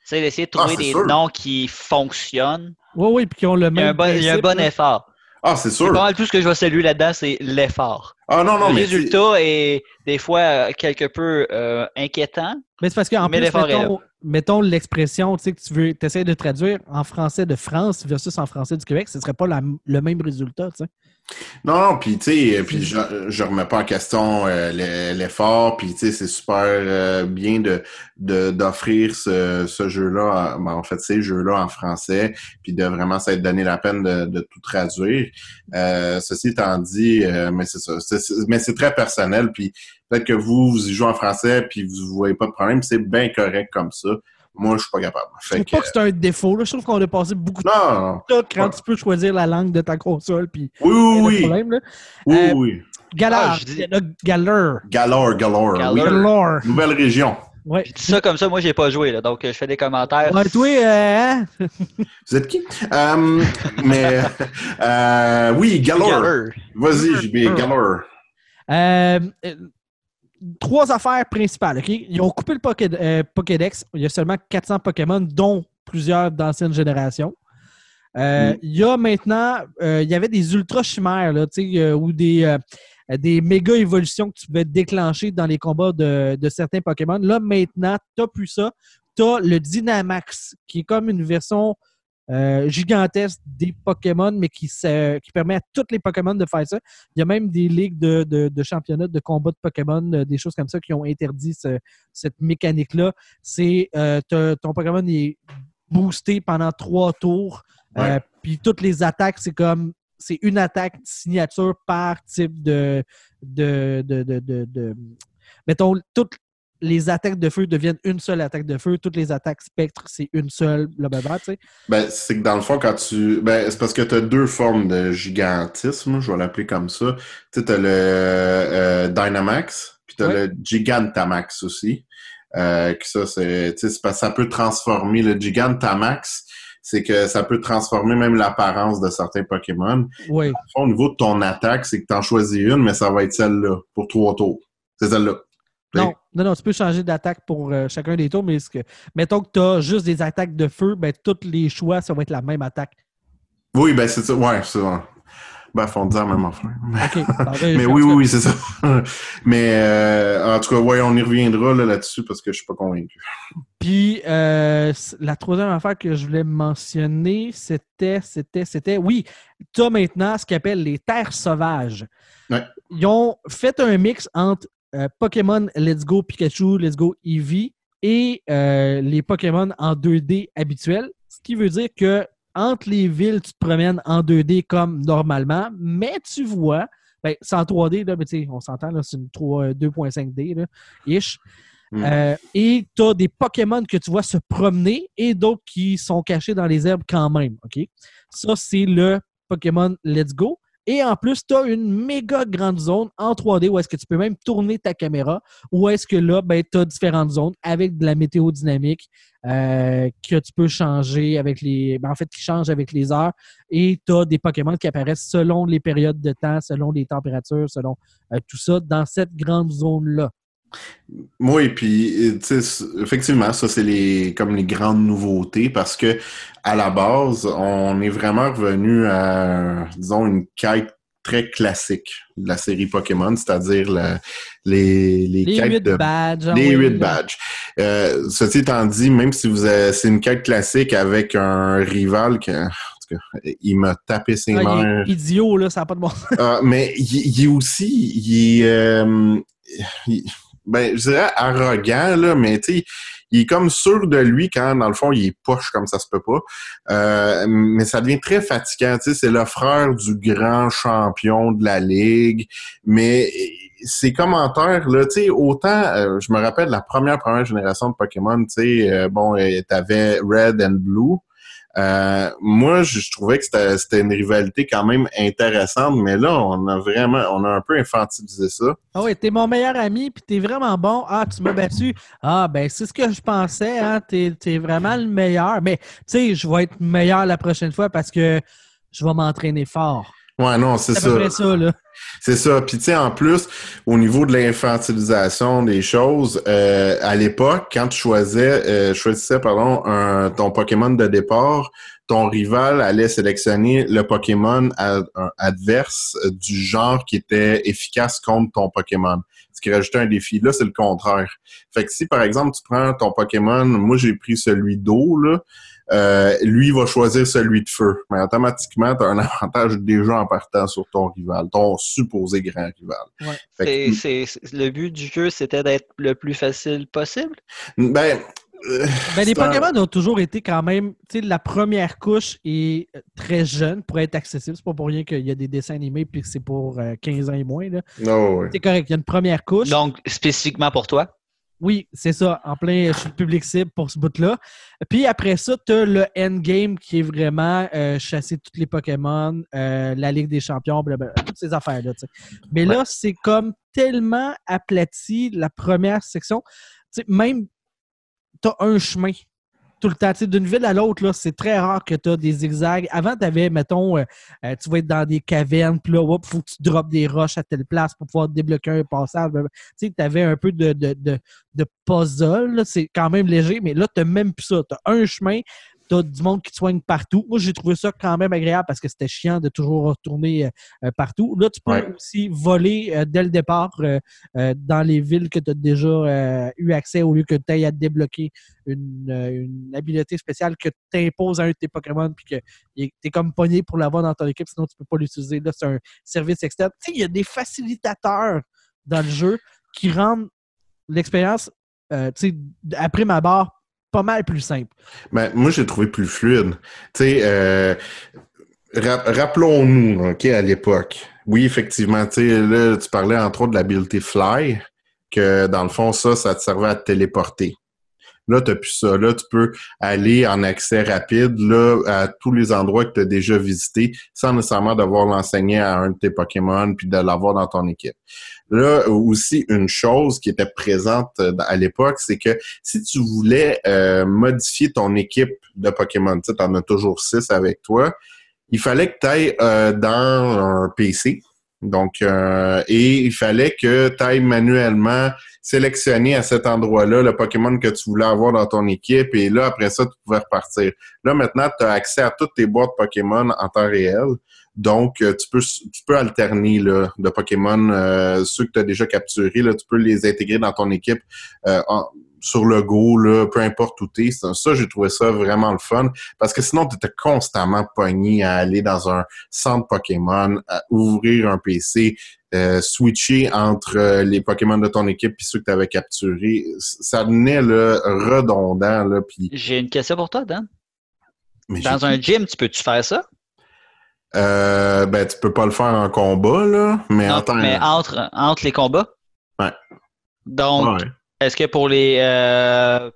Tu sais, d'essayer de trouver Ah, c'est des sûr. noms qui fonctionnent. Oui, oui, puis qui ont le Il y même. a un bon, il y a un bon effort. Ah, c'est sûr. pas mal tout ce que je vais saluer là-dedans, c'est l'effort. Ah, non, non, Le mais. résultat est des fois euh, quelque peu euh, inquiétant. Mais c'est parce qu'en plus, mettons, mettons l'expression tu sais, que tu veux, essaies de traduire en français de France versus en français du Québec, ce serait pas la- le même résultat, tu sais. Non, non, puis tu sais, puis je, je remets pas en question euh, le- l'effort, puis tu sais, c'est super euh, bien de de- d'offrir ce, ce jeu-là, en- ben, en fait, ces jeux-là en français, puis de vraiment s'être donné la peine de, de tout traduire. Euh, ceci étant dit, euh, mais c'est ça, mais c'est très personnel, puis peut-être que vous, vous y jouez en français, puis vous voyez pas de problème, c'est bien correct comme ça. Moi, je suis pas capable. Je Fait trouve que, pas que c'est un défaut. Là. Je trouve qu'on a passé beaucoup de non, non, temps quand Ouais. tu peux choisir la langue de ta console. Puis, oui, oui, de oui, problème, là. oui, Euh, oui. Galard, Ah, je dis- Galler. Galore, galore, oui. Galore. Galore. Nouvelle région. Ouais. Je dis ça comme ça, moi j'ai pas joué, là, donc euh, je fais des commentaires. Ouais, toi, euh, hein? Vous êtes qui? Euh, mais euh, oui, Galore. Vas-y, JB, Galore. Euh, trois affaires principales, OK? Ils ont coupé le Poké- euh, Pokédex. Il y a seulement 400 Pokémon, dont plusieurs d'anciennes générations. Euh, Mm. Il y a maintenant, euh, il y avait des ultra chimères, là, ou des, des méga évolutions que tu pouvais déclencher dans les combats de, de certains Pokémon. Là, maintenant, tu n'as plus ça. Tu as le Dynamax, qui est comme une version euh, gigantesque des Pokémon, mais qui, permet à tous les Pokémon de faire ça. Il y a même des ligues de, de, de championnats de combat de Pokémon, euh, des choses comme ça qui ont interdit ce- cette mécanique-là. C'est euh, ton Pokémon est boosté pendant trois tours. Euh, Puis toutes les attaques, c'est comme c'est une attaque signature par type de de, de, de, de- de- mettons toutes les attaques de feu deviennent une seule attaque de feu, toutes les attaques spectres, c'est une seule blablabla, tu sais. Ben, c'est que dans le fond, quand tu. Ben, c'est parce que tu as deux formes de gigantisme, je vais l'appeler comme ça. Tu sais, tu as le euh, Dynamax, puis tu as Ouais. le Gigantamax aussi. Euh, que ça, c'est. Tu sais, ça peut transformer. Le Gigantamax, c'est que ça peut transformer même l'apparence de certains Pokémon. Oui. au niveau de ton attaque, c'est que tu en choisis une, mais ça va être celle-là pour trois tours. C'est celle-là. Non, non, non, tu peux changer d'attaque pour euh, chacun des tours, mais ce que, mettons que tu as juste des attaques de feu, ben tous les choix, ça va être la même attaque. Oui, ben c'est ça. Ouais, c'est ça. Ben, faut dire même affaire. OK. Bon, ben, Mais oui, oui, oui, c'est ça. mais euh, en tout cas, ouais, on y reviendra là, là-dessus parce que je suis pas convaincu. Puis euh, la troisième affaire que je voulais mentionner, c'était, c'était, c'était, oui, tu as maintenant ce qu'ils appellent les terres sauvages. Ouais. Ils ont fait un mix entre euh, Pokémon Let's Go Pikachu, Let's Go Eevee et euh, les Pokémon en 2D habituels. Ce qui veut dire que entre les villes, tu te promènes en 2D comme normalement, mais tu vois, ben, c'est en 3D, là, mais tu sais, on s'entend, c'est une 3 2.5D, là, ish. Mm. Euh, et tu as des Pokémon que tu vois se promener et d'autres qui sont cachés dans les herbes quand même. OK? Ça, c'est le Pokémon Let's Go. Et en plus, tu as une méga grande zone en 3D où est-ce que tu peux même tourner ta caméra, où est-ce que là, ben, tu as différentes zones avec de la météo dynamique euh, que tu peux changer avec les. ben, en fait, qui change avec les heures. Et tu as des Pokémon qui apparaissent selon les périodes de temps, selon les températures, selon euh, tout ça dans cette grande zone-là. Oui, puis effectivement, ça c'est les comme les grandes nouveautés parce que à la base, on est vraiment revenu à disons une quête très classique de la série Pokémon, c'est-à-dire les, les, Les quêtes 8 de badges. Les ah oui, 8 là. badges. Euh, ceci étant dit, même si vous c'est une quête classique avec un rival qui, il m'a tapé ses Ah, mains. il est idiot, là, ça n'a pas de bon sens. Ah, mais il, il est aussi, il est, euh, il- ben, je dirais arrogant, là, mais tu il est comme sûr de lui quand, dans le fond, il est poche comme ça se peut pas. Euh, mais ça devient très fatigant. Tu sais, c'est le frère du grand champion de la ligue. Mais ses commentaires, là, tu sais, autant, euh, je me rappelle la première, première génération de Pokémon, tu sais, euh, bon, t'avais Red and Blue. Euh, moi, je, trouvais que c'était une rivalité quand même intéressante, mais là, on a vraiment, on a un peu infantilisé ça. Ah oui, t'es mon meilleur ami, puis t'es vraiment bon. Ah, tu m'as battu. Ah, ben, c'est ce que je pensais, hein. T'es es vraiment le meilleur. Mais, tu sais, je vais être meilleur la prochaine fois parce que je vais m'entraîner fort. Ouais, non, c'est ça. ça là. C'est ça. Puis tu sais, en plus, au niveau de l'infantilisation des choses, euh, à l'époque, quand tu choisissais, euh, choisissais pardon, un, ton Pokémon de départ, ton rival allait sélectionner le Pokémon adverse du genre qui était efficace contre ton Pokémon. Ce qui rajoutait un défi. Là, c'est le contraire. Fait que si, par exemple, tu prends ton Pokémon, moi j'ai pris celui d'eau, là, euh, lui va choisir celui de feu. Mais automatiquement, tu as un avantage déjà en partant sur ton rival, ton supposé grand rival. Ouais. Le but du jeu, c'était d'être le plus facile possible? Ben, euh, ben, les Pokémon ont toujours été quand même, tu sais, la première couche est très jeune pour être accessible. C'est pas pour rien qu'il y a des dessins animés puis que c'est pour 15 euh, ans et moins. Là. Oh, C'est correct, il y a une première couche. Donc, spécifiquement pour toi? Oui, c'est ça. En plein, je suis le public cible pour ce bout-là. Puis après ça, tu as le endgame qui est vraiment euh, chasser tous les Pokémon, euh, la Ligue des Champions, toutes ces affaires-là. Mais là, c'est comme tellement aplati la première section. même, tu as un chemin tout le temps. D'une ville à l'autre, c'est très rare que tu as des zigzags. Avant, tu avais, mettons, euh, euh, tu vas être dans des cavernes, puis là, il faut que tu droppes des roches à telle place pour pouvoir débloquer un passage. Tu avais un peu de, de, de, de puzzle. C'est quand même léger, mais là, tu n'as même plus ça. Tu as un chemin, tu du monde qui te soigne partout. Moi, j'ai trouvé ça quand même agréable parce que c'était chiant de toujours retourner euh, partout. Là, tu peux aussi voler euh, dès le départ euh, dans les villes que tu as déjà eu accès au lieu que tu aies à débloquer une, habileté spéciale que tu imposes à un de tes Pokémon puis que tu es comme pogné pour l'avoir dans ton équipe, sinon tu peux pas l'utiliser. Là, c'est un service externe. Tu sais, il y a des facilitateurs dans le jeu qui rendent l'expérience, après ma barre, pas mal plus simple. Ben, moi, j'ai trouvé plus fluide. Euh, rappelons-nous, OK, à l'époque. Oui, effectivement, tu là, tu parlais entre autres de l'habileté fly, que dans le fond, ça, ça te servait à te téléporter. Là, tu n'as plus ça. Là, tu peux aller en accès rapide là, à tous les endroits que tu as déjà visités sans nécessairement devoir l'enseigner à un de tes Pokémon puis de l'avoir dans ton équipe. Là, aussi, une chose qui était présente euh, à l'époque, c'est que si tu voulais euh, modifier ton équipe de Pokémon, tu en as toujours six avec toi, il fallait que tu ailles euh, dans un PC. Donc, et il fallait que tu ailles manuellement sélectionner à cet endroit-là le Pokémon que tu voulais avoir dans ton équipe et là, après ça, tu pouvais repartir. Là, maintenant, tu as accès à toutes tes boîtes Pokémon en temps réel. Donc, euh, tu peux, tu peux alterner là, de Pokémon, euh, ceux que tu as déjà capturés, là, tu peux les intégrer dans ton équipe euh, sur le go, là, peu importe où tu es. Ça, j'ai trouvé ça vraiment le fun. Parce que sinon, tu étais constamment pogné à aller dans un centre Pokémon, à ouvrir un PC, switcher entre les Pokémon de ton équipe et ceux que tu avais capturés. Ça devenait là, redondant. Là, J'ai une question pour toi, Dan. dans un gym, tu peux-tu faire ça? Euh, ben, tu peux pas le faire en combat, là, mais, en mais entre, entre les combats? Ouais. Donc, est-ce que pour les euh,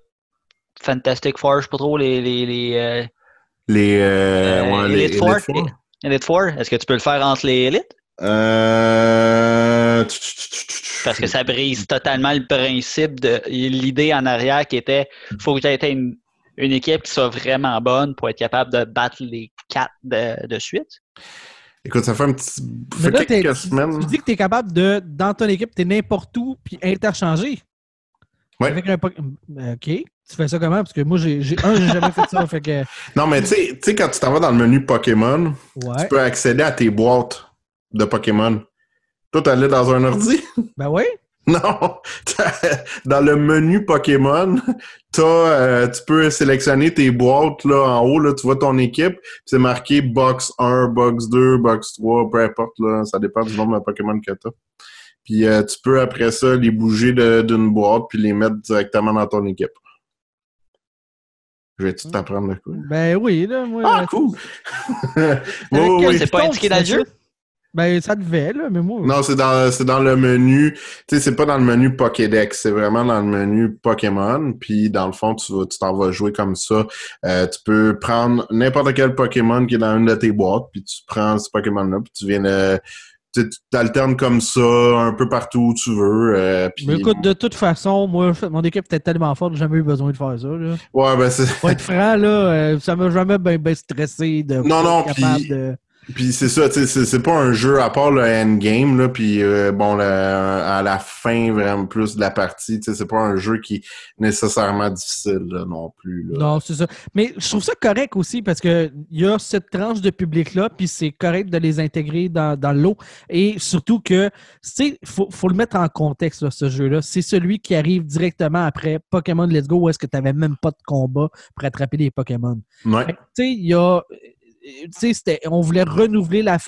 Fantastic Four, je sais pas trop, les... Les, les, euh, les, euh, ouais, les Elite, Four, Elite Four, est-ce que tu peux le faire entre les élites? Euh... Parce que ça brise totalement le principe de l'idée en arrière qui était faut que tu aies une une équipe qui soit vraiment bonne pour être capable de battre les quatre de, suite? Écoute, ça fait un petit. fait quelques semaines. Tu dis que tu es capable de, dans ton équipe, tu es n'importe où puis interchanger. Oui. OK. Tu fais ça comment? Parce que moi, j'ai un, j'ai jamais fait ça. Fait que... Non, mais tu sais, quand tu t'en vas dans le menu Pokémon, tu peux accéder à tes boîtes de Pokémon. Toi, t'allais dans un ordi? Ben oui. Non, dans le menu Pokémon, euh, tu peux sélectionner tes boîtes là en haut, là, tu vois ton équipe, c'est marqué box 1, box 2, box 3, peu importe, là, ça dépend du nombre de Pokémon que tu as. Puis euh, tu peux après ça les bouger de- d'une boîte puis les mettre directement dans ton équipe. Je vais tout t'apprendre de quoi? Ben oui, là, moi. Ah, cool! Oui. C'est pas indiqué dans le jeu? Ben, ça devait, là, mais moi. Non, c'est dans, c'est dans le menu. Tu sais, c'est pas dans le menu Pokédex, c'est vraiment dans le menu Pokémon. Puis, dans le fond, tu vas- tu t'en vas jouer comme ça. Euh, tu peux prendre n'importe quel Pokémon qui est dans une de tes boîtes, puis tu prends ce Pokémon-là, puis tu viens le... Tu comme ça un peu partout où tu veux. euh, Mais écoute, de toute façon, moi, mon équipe était tellement forte, j'ai jamais eu besoin de faire ça. Là. Ouais, ben c'est... Pour être franc, là, euh, ça m'a jamais bien ben stressé de Non, non, puis- de. Puis c'est ça, tu sais, c'est- pas un jeu à part le endgame, là, puis euh, bon, le- à la fin, vraiment plus de la partie, tu sais, c'est pas un jeu qui est nécessairement difficile, là, non plus, là. Non, c'est ça. Mais je trouve ça correct aussi parce que il y a cette tranche de public-là, puis c'est correct de les intégrer dans, dans l'eau. Et surtout que, tu sais, il faut, faut le mettre en contexte, là, ce jeu-là. C'est celui qui arrive directement après Pokémon Let's Go où est-ce que tu n'avais même pas de combat pour attraper les Pokémon. Ouais. Tu sais, il y a. On voulait renouveler la,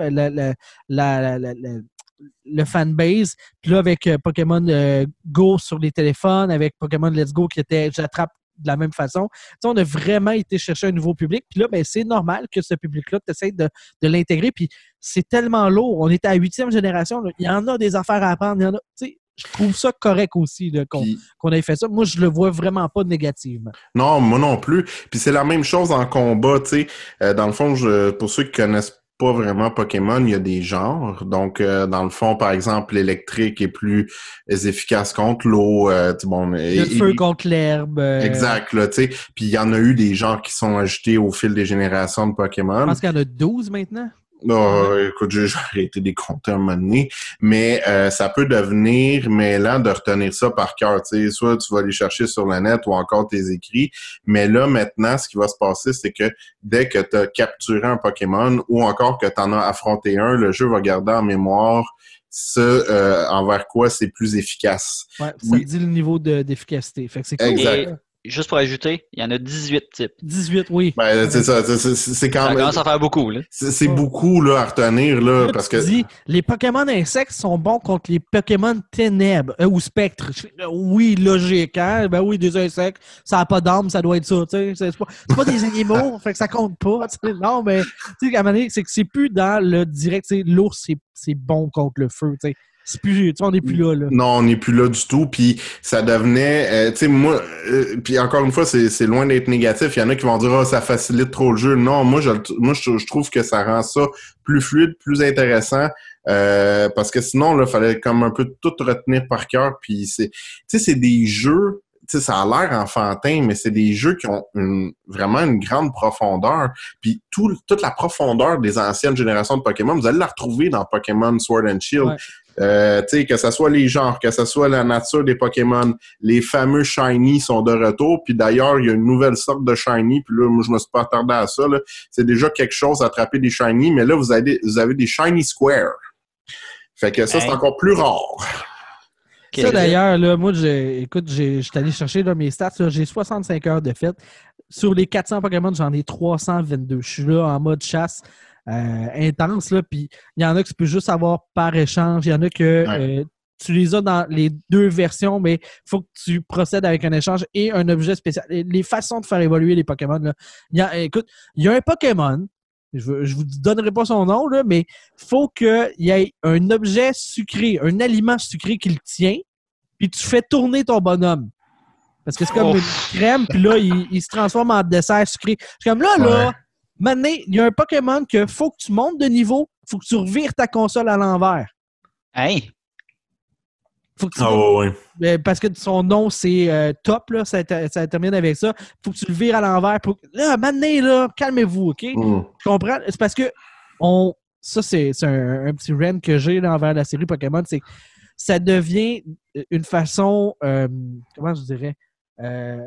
le fanbase. Puis là, avec euh, Pokémon euh, Go sur les téléphones, avec Pokémon Let's Go qui était j'attrape de la même façon. On a vraiment été chercher un nouveau public. Puis là, ben, c'est normal que ce public-là, tu de, de l'intégrer. Puis c'est tellement lourd. On est à huitième génération. Il y en a des affaires à apprendre. Il y en a, je trouve ça correct aussi qu'on ait fait ça. Moi, je le vois vraiment pas négativement. Non, moi non plus. Puis c'est la même chose en combat, tu sais. Euh, dans le fond, je, pour ceux qui connaissent pas vraiment Pokémon, il y a des genres. Donc, euh, dans le fond, par exemple, l'électrique est plus efficace contre l'eau. euh, bon, Le feu et- contre l'herbe. Exact, là, tu sais. Puis il y en a eu des genres qui sont ajoutés au fil des générations de Je Pokémon. pense qu'il y en a 12 maintenant. Non, écoute, j'ai arrêté de les compter un moment donné, mais euh, ça peut devenir mêlant de retenir ça par cœur. Tu sais, soit tu vas aller chercher sur le net ou encore tes écrits, mais là, maintenant, ce qui va se passer, c'est que dès que tu as capturé un Pokémon ou encore que tu en as affronté un, le jeu va garder en mémoire ce euh, envers quoi c'est plus efficace. Ouais, ça Oui. dit le niveau de- d'efficacité. Fait que c'est cool. Exact. Ça. Juste pour ajouter, il y en a 18 types. 18, oui. Ben, c'est ça, c'est- quand Ça même... commence à faire beaucoup, là. C'est Ouais. beaucoup là, à retenir, là, Là, parce tu que... dis, les Pokémon insectes sont bons contre les Pokémon ténèbres euh, ou spectres. Euh, Oui, logique, hein? Ben oui, des insectes, ça n'a pas d'âme, ça doit être ça. tu sais. C'est pas, des animaux, fait que ça compte pas. tu sais. Non, mais tu sais, à un moment donné, c'est que c'est plus dans le direct. tu sais, L'ours, c'est, c'est bon contre le feu. tu sais. C'est plus, tu sais, on n'est plus là. là. Non, on n'est plus là du tout. Puis ça devenait, euh, tu sais, moi, euh, puis encore une fois, c'est c'est loin d'être négatif. Il y en a qui vont dire, ah, ça facilite trop le jeu. Non, moi, je, moi, je, je trouve que ça rend ça plus fluide, plus intéressant. euh, parce que sinon, là, fallait comme un peu tout retenir par cœur. Puis c'est, tu sais, c'est des jeux. Tu sais, ça a l'air enfantin, mais c'est des jeux qui ont une, vraiment une grande profondeur. Puis tout, toute la profondeur des anciennes générations de Pokémon, vous allez la retrouver dans Pokémon Sword and Shield. Ouais. Euh, tu sais, que ce soit les genres, que ce soit la nature des Pokémon, les fameux Shiny sont de retour. Puis d'ailleurs, il y a une nouvelle sorte de Shiny. Puis là, moi, je me suis pas attardé à ça. C'est déjà quelque chose d'attraper des Shiny, mais là, vous avez, vous avez des Shiny Square. Fait que ça, c'est encore plus rare. Ça, d'ailleurs, là, moi, j'ai, écoute, j'étais allé chercher là, mes stats. j'ai 65 heures de fête. Sur les 400 Pokémon, j'en ai 322. Je suis là en mode chasse intense. Là, puis il y en a que tu peux juste avoir par échange. Il y en a que Ouais. euh, tu les as dans les deux versions, mais il faut que tu procèdes avec un échange et un objet spécial. Les façons de faire évoluer les Pokémon, là, il y a, écoute, il y a un Pokémon. Je ne vous donnerai pas son nom, là, mais il faut qu'il y ait un objet sucré, un aliment sucré qui le tient, puis tu fais tourner ton bonhomme. Parce que c'est comme Oh. une crème, puis là, il, il se transforme en dessert sucré. C'est comme là, là. Maintenant, il y a un Pokémon que faut que tu montes de niveau, faut que tu revires ta console à l'envers. Hein? Faut que tu Ah ouais, ouais. euh, parce que son nom, c'est euh, Top, là, ça, ter- ça termine avec ça. Faut que tu le vires à l'envers. Pour... Là, maintenant, là, calmez-vous, OK? Mm. Tu comprends? C'est parce que on. Ça, c'est c'est un, un petit rant que j'ai là, envers la série Pokémon. C'est que ça devient une façon. euh, comment je dirais? Euh,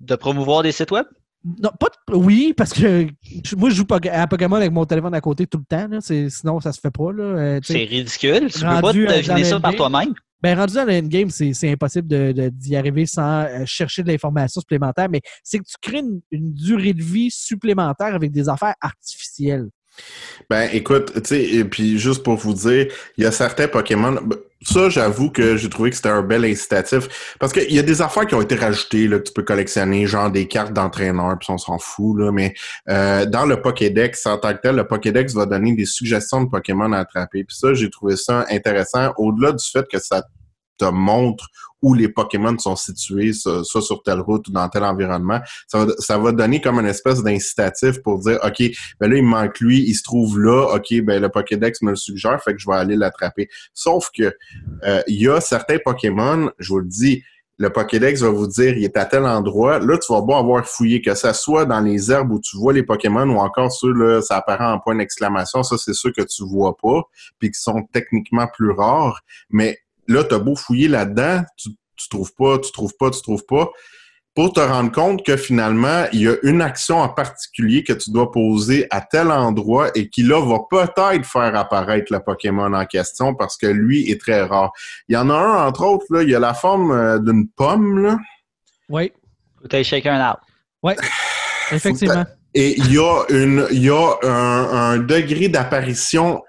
De promouvoir des sites web? Non, pas de- oui, parce que moi, je joue à Pokémon avec mon téléphone à côté tout le temps. Là, sinon, ça se fait pas. Euh. C'est ridicule. Tu peux pas deviner ça par toi-même. Ben, rendu dans le endgame, c'est impossible de- de- d'y arriver sans euh, chercher de l'information supplémentaire, mais c'est que tu crées une, une durée de vie supplémentaire avec des affaires artificielles. Ben, écoute, tu sais, et puis juste pour vous dire, il y a certains Pokémon. ben, Ça, j'avoue que j'ai trouvé que c'était un bel incitatif. Parce qu'il y a des affaires qui ont été rajoutées, là, que tu peux collectionner, genre des cartes d'entraîneur, puis on s'en fout, là. Mais euh, dans le Pokédex, en tant que tel, le Pokédex va donner des suggestions de Pokémon à attraper. Puis ça, j'ai trouvé ça intéressant, au-delà du fait que ça te montre où les Pokémon sont situés, soit sur telle route ou dans tel environnement. Ça va, ça va donner comme une espèce d'incitatif pour dire, OK, ben là, il me manque lui, il se trouve là, OK, ben le Pokédex me le suggère, fait que je vais aller l'attraper. Sauf que euh, il y a certains Pokémon, je vous le dis, le Pokédex va vous dire, il est à tel endroit. Là, tu vas beau avoir fouillé, que ça soit dans les herbes où tu vois les Pokémon ou encore ceux, là, ça apparaît en point d'exclamation. Ça, c'est ceux que tu vois pas, puis qui sont techniquement plus rares. Mais là, t'as beau fouiller là-dedans, tu, tu trouves pas, tu trouves pas, tu trouves pas, pour te rendre compte que finalement, il y a une action en particulier que tu dois poser à tel endroit et qui là va peut-être faire apparaître le Pokémon en question parce que lui est très rare. Il y en a un, entre autres, là, il y a la forme euh, d'une pomme, là. Oui, Faut aller shaker un arbre. effectivement. Et il y a une, il y a un, un degré d'apparition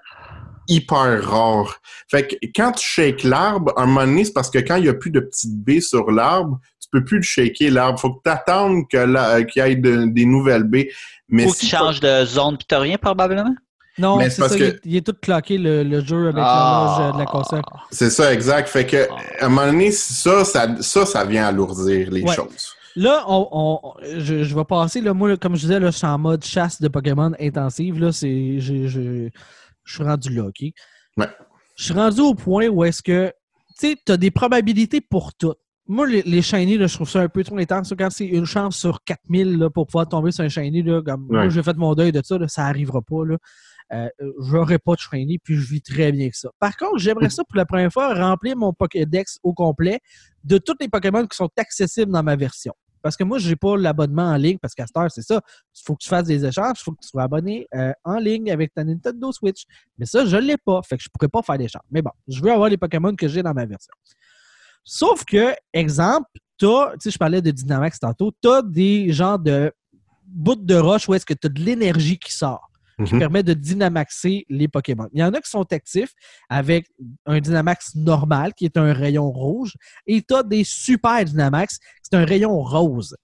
hyper rare. Fait que quand tu shakes l'arbre, un moment donné, c'est parce que quand il y a plus de petites baies sur l'arbre, tu peux plus le shaker l'arbre. Faut que tu attendes que la- qu'il y ait de- des nouvelles baies. Mais Faut que si tu changes de zone pis t'as rien, probablement? Non, Mais c'est ça, que- il, est, il est tout cloqué le, le jeu avec Ah. l'horloge euh, de la console. C'est ça, exact. Fait que, à un moment donné, ça, ça, ça, ça vient alourdir les Ouais. choses. Là, on, on- je, je vais passer, là, moi, comme je disais, là, je suis en mode chasse de Pokémon intensive. Là, c'est, je, je, je suis rendu là, OK? Ouais. Je suis rendu au point où est-ce que, tu sais, tu as des probabilités pour tout. Moi, les, les shiny, là, je trouve ça un peu trop intense. Quand c'est une chance sur 4000 là, pour pouvoir tomber sur un shiny, là, comme moi, j'ai fait mon deuil de ça, là, ça arrivera pas. Là. Euh, J'aurai pas de shiny, puis je vis très bien que ça. Par contre, j'aimerais ça pour la première fois remplir mon Pokédex au complet de tous les Pokémon qui sont accessibles dans ma version. Parce que moi, je n'ai pas l'abonnement en ligne, parce qu'à cette heure, c'est ça. Il faut que tu fasses des échanges, il faut que tu sois abonné euh, en ligne avec ta Nintendo Switch. Mais ça, je ne l'ai pas. Fait que je ne pourrais pas faire d'échange. Mais bon, je veux avoir les Pokémon que j'ai dans ma version. Sauf que, exemple, tu sais, je parlais de Dynamax tantôt, tu as des genres de bouts de roche où est-ce que tu as de l'énergie qui sort qui Mhm. permet de dynamaxer les Pokémon. Il y en a qui sont actifs avec un Dynamax normal, qui est un rayon rouge, et tu as des super Dynamax, c'est un rayon rose.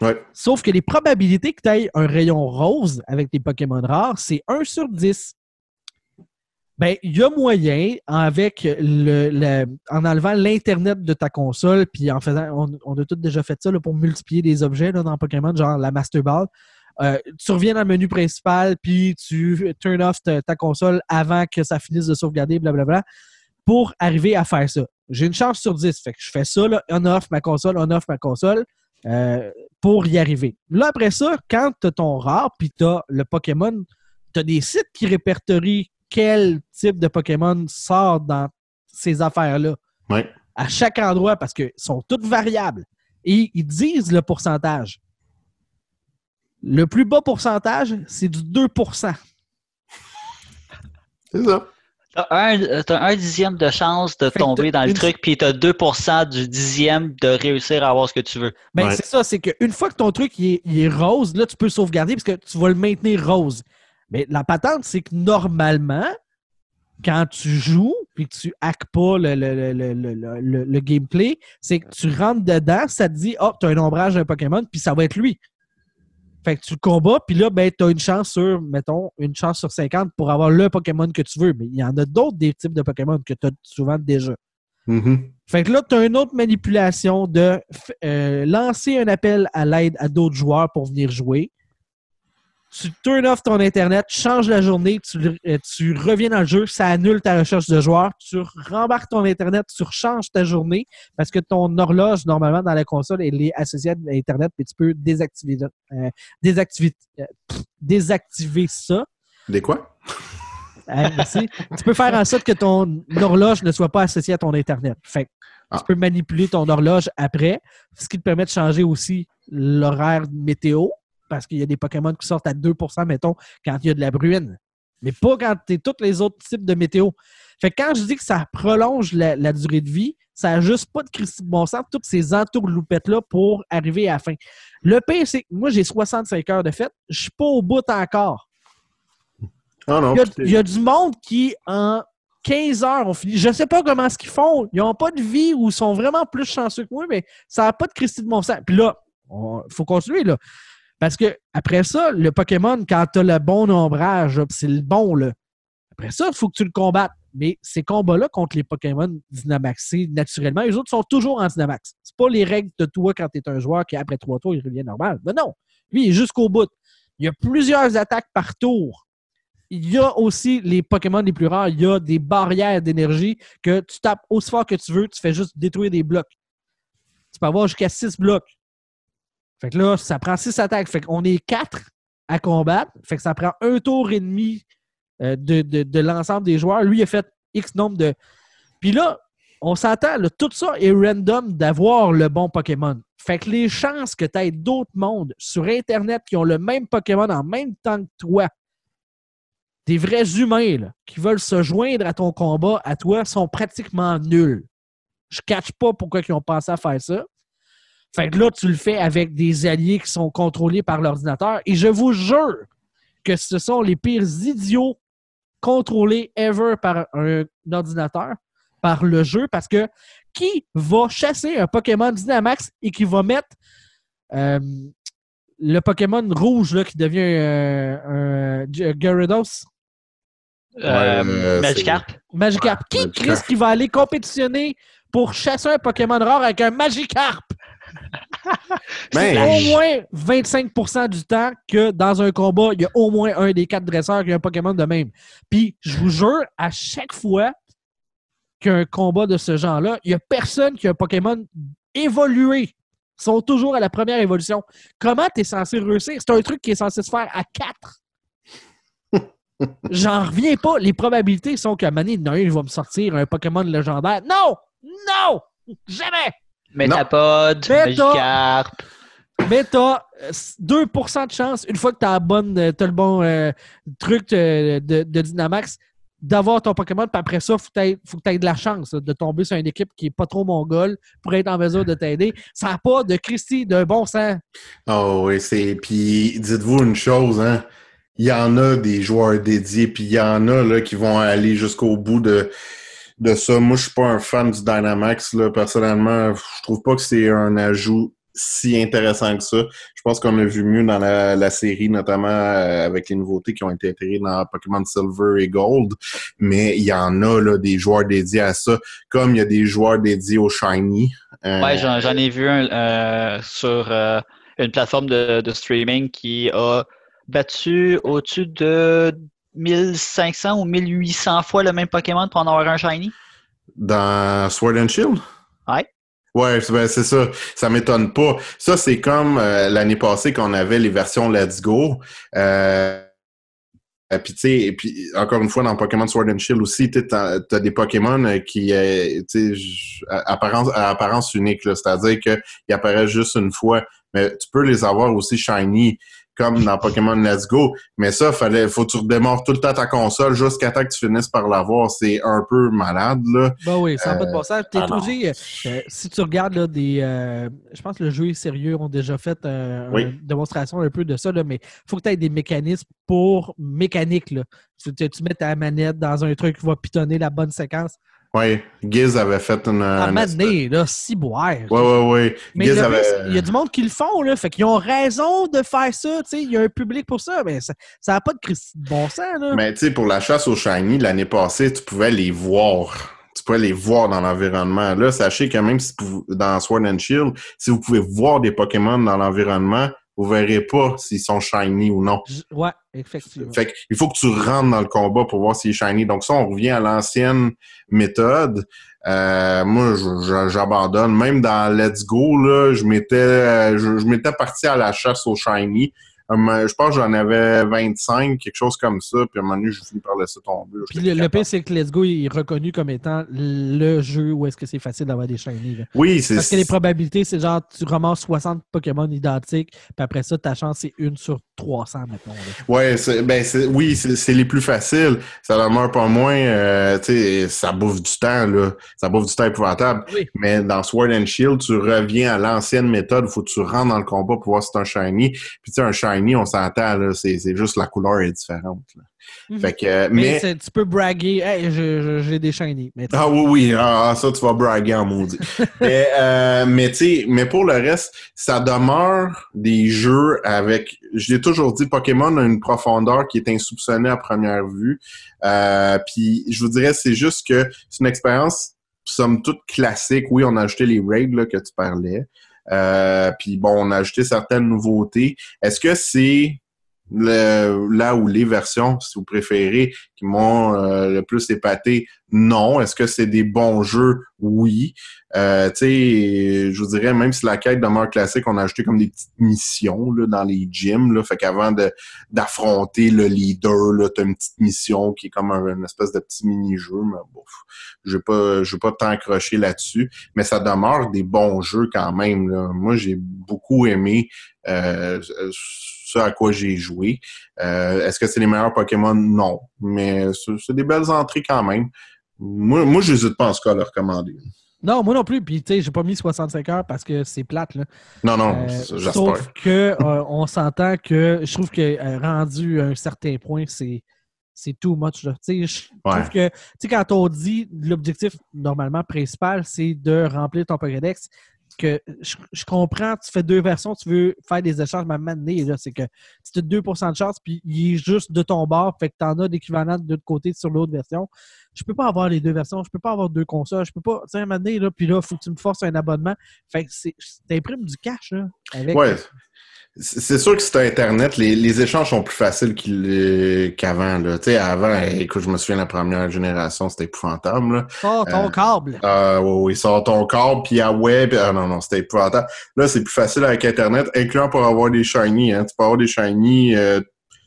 Ouais. Sauf que les probabilités que tu aies un rayon rose avec tes Pokémon rares, c'est 1 sur 10. Ben, il y a moyen, avec le, le- en enlevant l'Internet de ta console, puis en faisant, on, on a tous déjà fait ça là, pour multiplier des objets là, dans Pokémon, genre la Master Ball. Euh, tu reviens dans le menu principal, puis tu turn off ta, ta console avant que ça finisse de sauvegarder, blablabla, pour arriver à faire ça. J'ai une chance sur 10. Fait que je fais ça, là, on-off ma console, on-off ma console, euh, pour y arriver. Là, après ça, quand tu as ton rare, puis tu as le Pokémon, tu as des sites qui répertorient quel type de Pokémon sort dans ces affaires-là. Ouais. À chaque endroit, parce qu'ils sont toutes variables. Et ils disent le pourcentage. Le plus bas pourcentage, c'est du 2 C'est ça. T'as un, t'as un dixième de chance de Fait tomber t'as dans le une- truc, puis t'as 2% du dixième de réussir à avoir ce que tu veux. Ben, Ouais. c'est ça, c'est qu'une fois que ton truc il est, il est rose, là, tu peux le sauvegarder parce que tu vas le maintenir rose. Mais la patente, c'est que normalement, quand tu joues puis que tu hackes pas le, le, le, le, le- le- le gameplay, c'est que tu rentres dedans, ça te dit, oh, tu as un ombrage d'un Pokémon, puis ça va être lui. Fait que tu le combats, puis là, ben, tu as une chance sur, mettons, une chance sur 50 pour avoir le Pokémon que tu veux. Mais il y en a d'autres des types de Pokémon que tu as souvent déjà. Mhm. Fait que là, tu as une autre manipulation de euh, lancer un appel à l'aide à d'autres joueurs pour venir jouer. Tu turn off ton Internet, tu changes la journée, tu, euh, tu reviens dans le jeu, ça annule ta recherche de joueurs, tu rembarques ton Internet, tu rechanges ta journée parce que ton horloge, normalement, dans la console, elle est associée à Internet, puis tu peux désactiver, euh, désactiver, euh, pff, désactiver ça. Des quoi? Tu peux faire en sorte que ton horloge ne soit pas associée à ton Internet. Fait que Ah. tu peux manipuler ton horloge après, ce qui te permet de changer aussi l'horaire météo, parce qu'il y a des Pokémon qui sortent à 2% mettons, quand il y a de la bruine. Mais pas quand tu tous les autres types de météo. Fait que quand je dis que ça prolonge la, la durée de vie, ça n'a juste pas de Christy de bon sens, toutes ces entourloupettes-là pour arriver à la fin. Le pire, c'est que moi, j'ai 65 heures de fête. Je suis pas au bout encore. Ah non, Il y, a, puis il y a du monde qui, en 15 heures, ont fini. Je sais pas comment ce qu'ils font. Ils n'ont pas de vie ou ils sont vraiment plus chanceux que moi, mais ça n'a pas de Christy de sang. Puis là, il faut continuer, là. Parce que après ça, le Pokémon, quand tu as le bon ombrage, c'est le bon, là. Après ça, il faut que tu le combattes. Mais ces combats-là contre les Pokémon Dynamaxés, naturellement, les autres sont toujours en Dynamax. C'est pas les règles de toi quand tu es un joueur qui, après trois tours, il revient normal. Mais non. Lui, il est jusqu'au bout. Il y a plusieurs attaques par tour. Il y a aussi les Pokémon les plus rares. Il y a des barrières d'énergie que tu tapes aussi fort que tu veux, tu fais juste détruire des blocs. Tu peux avoir jusqu'à six blocs. Fait que là, ça prend six attaques. Fait qu'on est quatre à combattre. Fait que ça prend un tour et demi euh, de, l'ensemble des joueurs. Lui, il a fait X nombre de. Puis là, on s'entend, tout ça est random d'avoir le bon Pokémon. Fait que les chances que tu aies d'autres mondes sur Internet qui ont le même Pokémon en même temps que toi, des vrais humains qui veulent se joindre à ton combat, à toi, sont pratiquement nuls. Je ne catch pas pourquoi ils ont pensé à faire ça. Fait que là, tu le fais avec des alliés qui sont contrôlés par l'ordinateur. Et je vous jure que ce sont les pires idiots contrôlés ever par un ordinateur, par le jeu, parce que qui va chasser un Pokémon Dynamax et qui va mettre euh, le Pokémon rouge là, qui devient euh, un Gyarados? Euh, Magikarp. Magikarp. Qui. Chris, qui va aller compétitionner pour chasser un Pokémon rare avec un Magikarp? Ben, au je- moins 25% du temps que dans un combat, il y a au moins un des quatre dresseurs qui a un Pokémon de même. Puis, je vous jure, à chaque fois qu'il y a un combat de ce genre-là, il n'y a personne qui a un Pokémon évolué. Ils sont toujours à la première évolution. Comment tu es censé réussir? C'est un truc qui est censé se faire à quatre. J'en reviens pas. Les probabilités sont qu'à Mané, il va me sortir un Pokémon légendaire. Non! Non! Jamais! Metapod, Meta- Magikarp. Mais t'as euh, 2% de chance, une fois que t'as, la bonne, euh, t'as le bon euh, truc euh, de, de Dynamax, d'avoir ton Pokémon. Puis après ça, faut t'aies- faut que tu aies de la chance là, de tomber sur une équipe qui est pas trop mongole pour être en mesure de t'aider. Ça n'a pas de Christy de bon sens. Oh oui, c'est. Puis dites-vous une chose, hein. Il y en a des joueurs dédiés, puis il y en a là, qui vont aller jusqu'au bout de, de ça. Moi, je suis pas un fan du Dynamax, là. Personnellement, je trouve pas que c'est un ajout si intéressant que ça. Je pense qu'on a vu mieux dans la, série, notamment euh, avec les nouveautés qui ont été intégrées dans Pokémon Silver et Gold. Mais il y en a là, des joueurs dédiés à ça, comme il y a des joueurs dédiés au Shiny. Euh, Ouais, j'en ai vu un euh, sur euh, une plateforme de streaming qui a battu au-dessus de 1500 ou 1800 fois le même Pokémon pour en avoir un shiny? Dans Sword and Shield? Ouais. Ouais, c'est ben, c'est ça. Ça m'étonne pas. Ça, c'est comme euh, l'année passée qu'on avait les versions Let's Go. Euh, puis tu sais, et puis encore une fois dans Pokémon Sword and Shield aussi, tu as, des Pokémon euh, qui, euh, tu sais, apparence, à apparence unique, c'est-à-dire qu'ils apparaissent juste une fois, mais tu peux les avoir aussi shiny comme dans Pokémon Let's Go. Mais ça, fallait, faut que tu redémarres tout le temps ta console jusqu'à temps que tu finisses par l'avoir. C'est un peu malade, là. Ben oui, ça n'a pas de bon sens. T'es ah obligé, euh, si tu regardes là, des. euh, je pense que le jeu est sérieux, ont déjà fait euh, Oui. une démonstration un peu de ça, là, mais il faut que tu aies des mécanismes pour mécanique. Là. Tu, tu, tu mets ta manette dans un truc qui va pitonner la bonne séquence. Oui, Giz avait fait une. À un une donné, là, si boire. Ouais, ouais, ouais. Mais Giz avait. il y a du monde qui le font, là. Fait qu'ils ont raison de faire ça, tu sais. Il y a un public pour ça, mais ça n'a pas de bon sens, là. Mais tu sais, pour la chasse aux shiny, l'année passée, tu pouvais les voir. Tu pouvais les voir dans l'environnement. Là, sachez que même si vous- dans Sword and Shield, si vous pouvez voir des Pokémon dans l'environnement, vous verrez pas s'ils sont shiny ou non. Ouais, effectivement. Fait qu'il faut que tu rentres dans le combat pour voir s'il est shiny. Donc ça, on revient à l'ancienne méthode. Euh, moi, j'abandonne. Même dans Let's Go, là, je m'étais euh, je, je m'étais parti à la chasse au shiny. Je pense que j'en avais 25, quelque chose comme ça. Puis à un moment donné, j'ai fini par laisser tomber. Puis le, le pire, c'est que Let's Go est reconnu comme étant le jeu où est-ce que c'est facile d'avoir des shiny. là. Oui, c'est Parce que les probabilités, c'est genre, tu ramasses 60 Pokémon identiques, puis après ça, ta chance, c'est une sur 300, mettons. là. Ouais, ben oui, c'est les plus faciles. Ça demeure pas moins, euh, tu sais, ça bouffe du temps là, ça bouffe du temps épouvantable. Oui. Mais dans Sword and Shield, tu reviens à l'ancienne méthode. Faut que tu rentres dans le combat pour voir si c'est un shiny. Puis tu sais, un shiny, on s'entend, là, c'est, juste la couleur est différente. là. Mhm. Fait que, euh, Mais, mais, c'est- tu peux braguer. Hey, j'ai des shiny. Mais ah oui, oui, ah, ah, ça, tu vas braguer en maudit. mais, euh, mais tu sais, mais pour le reste, ça demeure des jeux avec, je l'ai toujours dit, Pokémon a une profondeur qui est insoupçonnée à première vue. Euh, puis je vous dirais, c'est juste que c'est une expérience, somme toute classique. Oui, on a ajouté les raids là, que tu parlais. Euh, puis bon, on a ajouté certaines nouveautés. Est-ce que c'est le, là où les versions, si vous préférez, qui m'ont euh, le plus épaté, non. Est-ce que c'est des bons jeux? Oui. Euh, tu sais, je vous dirais, même si la quête demeure classique, on a ajouté comme des petites missions là, dans les gyms. Là, fait qu'avant d'affronter le leader, là, t'as une petite mission qui est comme un, une espèce de petit mini-jeu. Mais bon, je vais pas, je vais pas tant accrocher là-dessus. Mais ça demeure des bons jeux quand même. Là. Moi, j'ai beaucoup aimé euh, ce à quoi j'ai joué. Euh, Est-ce que c'est les meilleurs Pokémon? Non. Mais c'est des belles entrées quand même. Moi, moi j'hésite pas en ce cas à le recommander. Non, moi non plus. Puis, tu sais, j'ai pas mis 65 heures parce que c'est plate. Là. Non, non, Euh, sauf que euh, on s'entend que je trouve que euh, rendu à un certain point, c'est c'est too much. Là. Je trouve Ouais. que tu sais, quand on dit l'objectif normalement principal, c'est de remplir ton Pokédex, que je, comprends, tu fais deux versions, tu veux faire des échanges, mais donné, là, c'est que tu as 2% de chance, puis il est juste de ton bord, fait que tu en as l'équivalent de l'autre côté sur l'autre version. Je peux pas avoir les deux versions, je peux pas avoir deux consoles, je peux pas, tu sais, donné, là, puis là, faut que tu me forces un abonnement. Fait que c'est- t'imprimes du cash, là, avec... Ouais. C'est sûr que c'est Internet, les, les échanges sont plus faciles euh, qu'avant. Tu sais, avant, écoute, je me souviens, la première génération, c'était épouvantable. Là. Sors ton Euh, câble. Ah oui, oui, sort ton câble, puis à web. Ah non, non, c'était épouvantable. Là, c'est plus facile avec Internet, incluant pour avoir des shiny. Hein. Tu peux avoir des shiny, euh,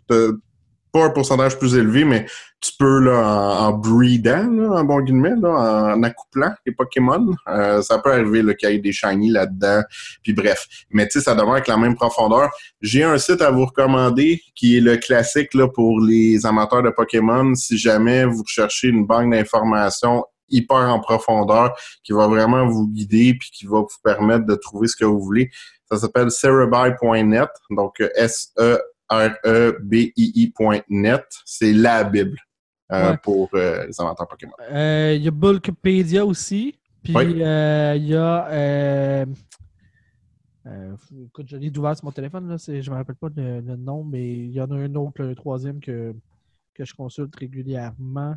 pas un pourcentage plus élevé, mais tu peux, là, en, en breedant, là, en bon guillemets, là, en accouplant les Pokémon, euh, ça peut arriver qu'il y ait des shiny là-dedans. Puis bref. Mais tu sais, ça demeure avec la même profondeur. J'ai un site à vous recommander qui est le classique là, pour les amateurs de Pokémon. Si jamais vous recherchez une banque d'informations hyper en profondeur, qui va vraiment vous guider puis qui va vous permettre de trouver ce que vous voulez. Ça s'appelle cerebi.net, donc S-E-R-E-B-I-I.net. C'est la Bible euh, Ouais. pour euh, les amateurs Pokémon. Euh, Il y a Bulkpedia aussi. Puis Oui. euh, il y a. euh, euh, écoute, je l'ai ouvert sur mon téléphone, là, je ne me rappelle pas le, le nom, mais il y en a un autre, le troisième, que, que je consulte régulièrement.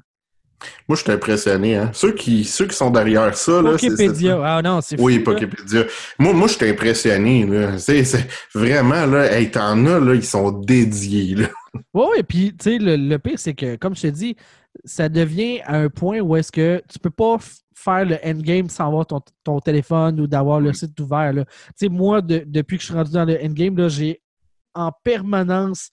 Moi, je suis impressionné. Hein. Ceux, qui, ceux qui sont derrière ça, Wikipédia. Ah non, c'est. Oui, là. Poképédia. Moi, moi je suis impressionné. Là. C'est, c'est vraiment, là, hey, t'en as, là, ils sont dédiés. Là. Oui, oui, puis tu sais, le, le pire, c'est que, comme je te dis, ça devient à un point où est-ce que tu peux pas f- faire le endgame sans avoir ton, ton téléphone ou d'avoir le site ouvert. Tu sais, moi, de- depuis que je suis rendu dans le endgame, là, j'ai en permanence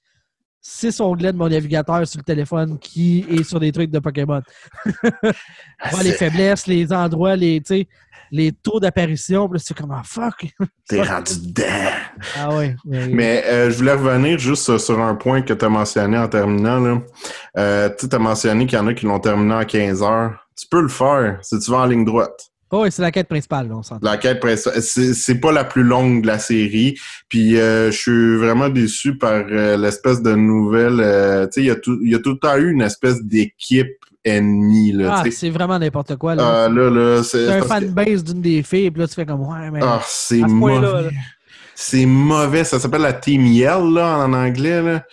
six onglets de mon navigateur sur le téléphone qui est sur des trucs de Pokémon. Voir les faiblesses, les endroits, les, les taux d'apparition. C'est comme, ah, fuck! T'es rendu dedans. Ah ouais. mais- Mais euh, je voulais revenir juste sur, sur un point que tu as mentionné en terminant. Là. Euh, tu as mentionné qu'il y en a qui l'ont terminé en 15 heures. Tu peux le faire si tu vas en ligne droite. Oh, c'est la quête principale, on s'entend. La quête principale, c'est pas la plus longue de la série. Puis euh, je suis vraiment déçu par euh, l'espèce de nouvelle. euh, tu sais, il y a tout, il y a tout le temps eu une espèce d'équipe ennemie là. Ah, c'est vraiment n'importe quoi. Là. Ah, là, là, c'est un que- fanbase d'une des filles, puis là, tu fais comme, ouais, mais. Ah, c'est mauvais. C'est mauvais. Ça s'appelle la Team Yell, là, en anglais, là.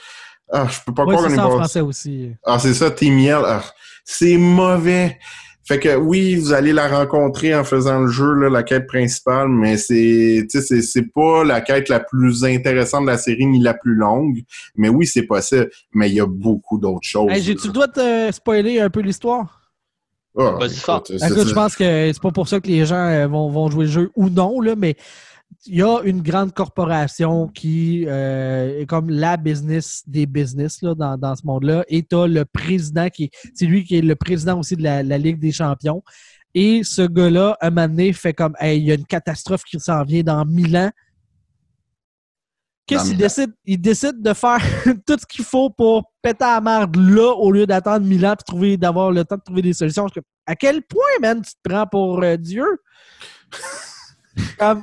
Ah, je peux pas ouais, croire qu'on est ça en français aussi. Ah, c'est ça, Team Yell. Ah, c'est mauvais. Fait que oui, vous allez la rencontrer en faisant le jeu, là, la quête principale, mais c'est, tu sais, c'est, c'est pas la quête la plus intéressante de la série ni la plus longue. Mais oui, c'est possible. Mais il y a beaucoup d'autres choses. Hey, J'ai-tu le droit de te spoiler un peu l'histoire? Ah, Vas-y écoute, Écoute, je pense que c'est pas pour ça que les gens euh, vont, vont jouer le jeu ou non, là, mais il y a une grande corporation qui euh, est comme la business des business là, dans, dans ce monde-là. Et tu as le président qui c'est lui qui est le président aussi de la, la Ligue des champions. Et ce gars-là, un moment donné, fait comme Hey, il y a une catastrophe qui s'en vient dans mille ans. Qu'est-ce qu'il décide? Il décide de faire tout ce qu'il faut pour péter à la marde là au lieu d'attendre mille ans et trouver d'avoir le temps de trouver des solutions. À quel point, man, tu te prends pour euh, Dieu?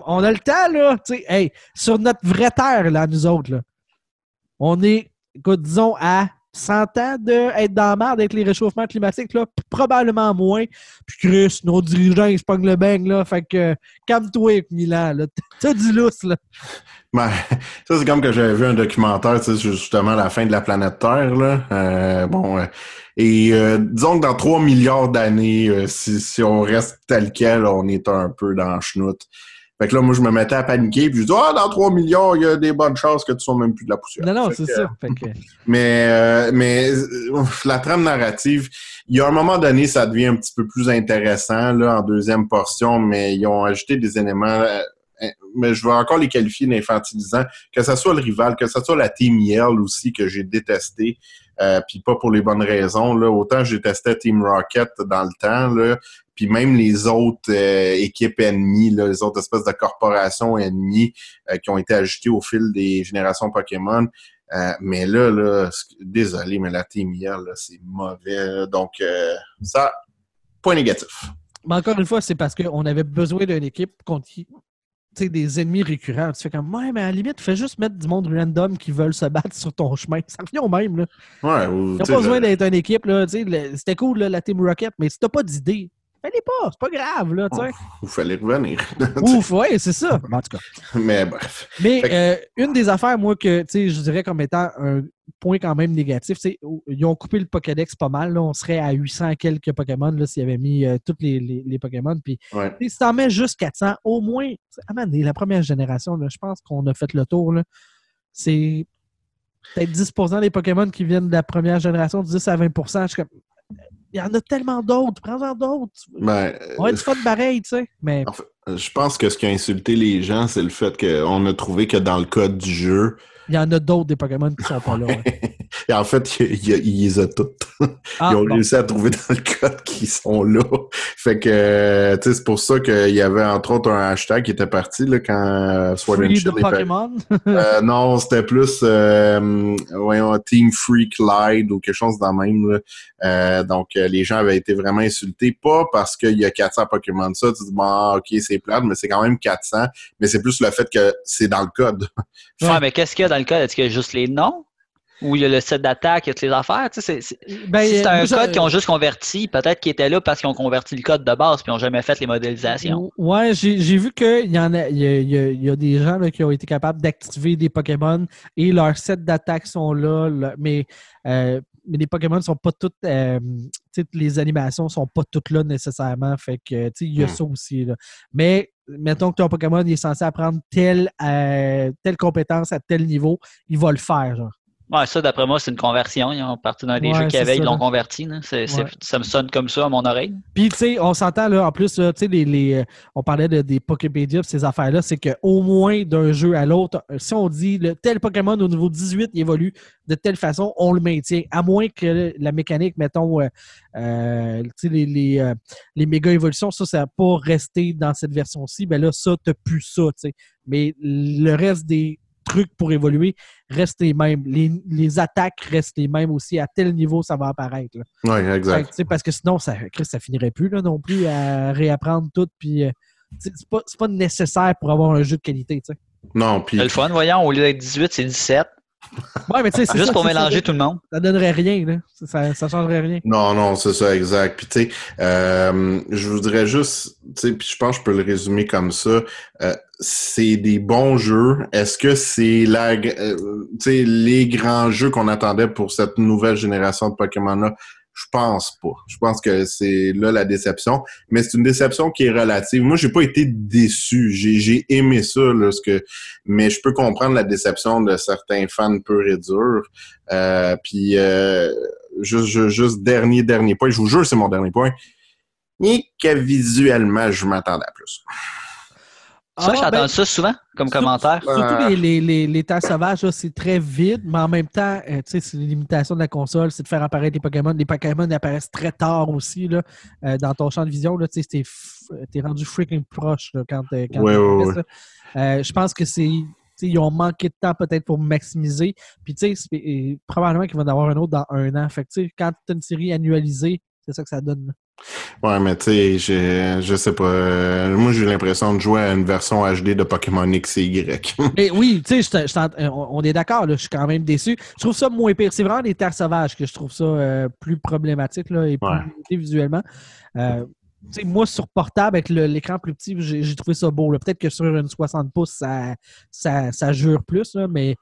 On a le temps, là. Tu sais, hey, sur notre vraie terre, là, nous autres, là. On est, écoute, disons, à 100 ans d'être dans la merde avec les réchauffements climatiques, là, probablement moins. Puis Chris, nos dirigeants, ils se le bang, là. Fait que, calme-toi, Milan, là. T'as du lousse, là. Ben, ça, c'est comme que j'avais vu un documentaire, tu sais, justement la fin de la planète Terre, là. Euh, bon, euh, et euh, disons que dans 3 milliards d'années, euh, si, si on reste tel quel, on est un peu dans le chenoute. Fait que là, moi, je me mettais à paniquer, puis je dis, ah, dans 3 milliards, il y a des bonnes chances que tu sois même plus de la poussière. Non, non, c'est ça. Fait que, Mais, euh, mais euh, la trame narrative, il y a un moment donné, ça devient un petit peu plus intéressant là, en deuxième portion, mais ils ont ajouté des éléments. Euh, mais je vais encore les qualifier d'infantilisants, que ce soit le rival, que ce soit la Team Yell aussi, que j'ai détesté, euh, puis pas pour les bonnes raisons. Là. Autant j'ai testé Team Rocket dans le temps, puis même les autres euh, équipes ennemies, les autres espèces de corporations ennemies euh, qui ont été ajoutées au fil des générations Pokémon. Euh, mais là, là, désolé, mais la Team là, c'est mauvais. Donc, ça, point négatif. Mais encore une fois, c'est parce qu'on avait besoin d'une équipe contre qui- des ennemis récurrents. Tu fais comme, ouais, mais à la limite, fais juste mettre du monde random qui veulent se battre sur ton chemin. Ça revient au même, là. Ouais, ou, T'as tu sais, pas besoin d'être une équipe. Tu c'était cool, là, la Team Rocket, mais si t'as pas d'idée, fais-les pas. C'est pas grave, là, tu sais. Il fallait revenir. Ouf, ouais, c'est ça. En tout cas. mais bref. Mais euh, une des affaires, moi, que tu sais, je dirais comme étant un point quand même négatif, c'est ils ont coupé le Pokédex pas mal. Là, on serait à 800 quelques Pokémon là, s'ils avaient mis euh, tous les, les, les Pokémon. Puis Ouais. tu sais, si t'en mets juste 400, au moins, ah man, la première génération, là, je pense qu'on a fait le tour. là. C'est peut-être 10 des Pokémon qui viennent de la première génération, 10 à 20 Je suis comme, il y en a tellement d'autres, prends-en d'autres. Ben, On va être fun pareil, tu sais. Mais En fait, je pense que ce qui a insulté les gens, c'est le fait qu'on a trouvé que dans le code du jeu, il y en a d'autres des Pokémon qui sont pas là. ouais. et en fait, il, il- il les a toutes. Ah, Ils ont bon. réussi à trouver dans le code qu'ils sont là. Fait que, euh, tu sais, c'est pour ça qu'il y avait entre autres un hashtag qui était parti là, quand euh, Sword and Free Shield the. Pokémon. Euh, non, c'était plus euh, voyons, Team Freak Light ou quelque chose dans le même. là. Euh, donc, les gens avaient été vraiment insultés, pas parce qu'il y a 400 Pokémon ça, tu dis, bon, ok, c'est plate, mais c'est quand même 400, mais c'est plus le fait que c'est dans le code. Ouais. Ouais, mais qu'est-ce qu'il y a dans le code? Est-ce qu'il y a juste les noms? Ou il y a le set d'attaque, il y a toutes les affaires? Tu sais, c'est- c'est- Ben, si c'est un code qu'ils ont juste converti, peut-être qu'ils étaient là parce qu'ils ont converti le code de base puis ils n'ont jamais fait les modélisations. Ouais, j'ai j'ai vu qu'il y en a, il y a, il y a- il y a des gens là, qui ont été capables d'activer des Pokémon et leurs sets d'attaque sont là, là, mais, euh, mais les Pokémon sont pas toutes, euh, les animations sont pas toutes là nécessairement, fait que tu sais, il y a Hmm. ça aussi. Là. Mais mettons que ton Pokémon il est censé apprendre telle, euh, telle compétence à tel niveau, il va le faire. Genre. Ouais, ça, d'après moi, c'est une conversion. Ils ont parti d'un des Ouais, jeux avait, ça, ils l'ont converti. Ouais. Ça me sonne comme ça à mon oreille. Puis, tu sais, on s'entend, là, en plus, là, tu sais, les, les, euh, on parlait de, des Poképédia, ces affaires-là, c'est qu'au moins d'un jeu à l'autre, euh, si on dit le tel Pokémon au niveau 18 il évolue de telle façon, on le maintient. À moins que la mécanique, mettons, euh, euh, tu sais, les, les, euh, les méga évolutions, ça, ça n'a pas resté dans cette version-ci, ben là, ça, t'as plus ça, tu sais. Mais le reste des trucs pour évoluer restent les mêmes. Les, les attaques restent les mêmes aussi. À tel niveau, ça va apparaître. Oui, que, exact. tu sais, parce que sinon, ça, Chris, ça finirait plus là, non plus à réapprendre tout. Puis, euh, c'est pas, c'est pas nécessaire pour avoir un jeu de qualité. tu sais. Non, puis le fun, voyons, au lieu d'être 18, c'est 17. Ouais, mais tu sais, c'est Juste ça, pour mélanger ça, tout le monde. Ça donnerait rien. Là. Ça, ça changerait rien. Non, non, c'est ça, exact. Puis tu sais, euh, je voudrais juste, tu sais, puis je pense que je peux le résumer comme ça. Euh, c'est des bons jeux. Est-ce que c'est la, euh, tu sais, les grands jeux qu'on attendait pour cette nouvelle génération de Pokémon-là? Je pense pas. Je pense que c'est là la déception. Mais c'est une déception qui est relative. Moi, j'ai pas été déçu. J'ai, aimé ça, là, ce que, mais je peux comprendre la déception de certains fans purs et durs. Euh, puis euh, juste, juste, juste dernier, dernier point. Je vous jure, c'est mon dernier point. Et que visuellement, je m'attendais à plus. Ça, Ah, j'ai ben, ça souvent comme sur- commentaire. Surtout les, les, les, les terres sauvages, c'est très vide, mais en même temps, euh, tu sais, c'est une limitation de la console, c'est de faire apparaître les Pokémon. Les Pokémon apparaissent très tard aussi là, euh, dans ton champ de vision. Tu sais, t'es f- t'es rendu freaking proche là, quand, euh, quand Ouais, tu ouais, fais ça. Euh, Je pense que c'est. tu sais, Ils ont manqué de temps peut-être pour maximiser. Puis, tu sais, probablement qu'il va y en avoir un autre dans un an. Fait que, tu sais, quand tu as une série annualisée, C'est ça que ça donne. Ouais, mais tu sais, je, je sais pas. euh, moi, j'ai l'impression de jouer à une version HD de Pokémon X et Y. Mais oui, tu sais, euh, on est d'accord, je suis quand même déçu. Je trouve ça moins pire. C'est vraiment les terres sauvages que je trouve ça euh, plus problématique là, et plus Ouais. visuellement. Euh, moi, sur portable, avec l'écran plus petit, j'ai trouvé ça beau. Peut-être que sur une 60 pouces, ça, ça, ça jure plus, là, mais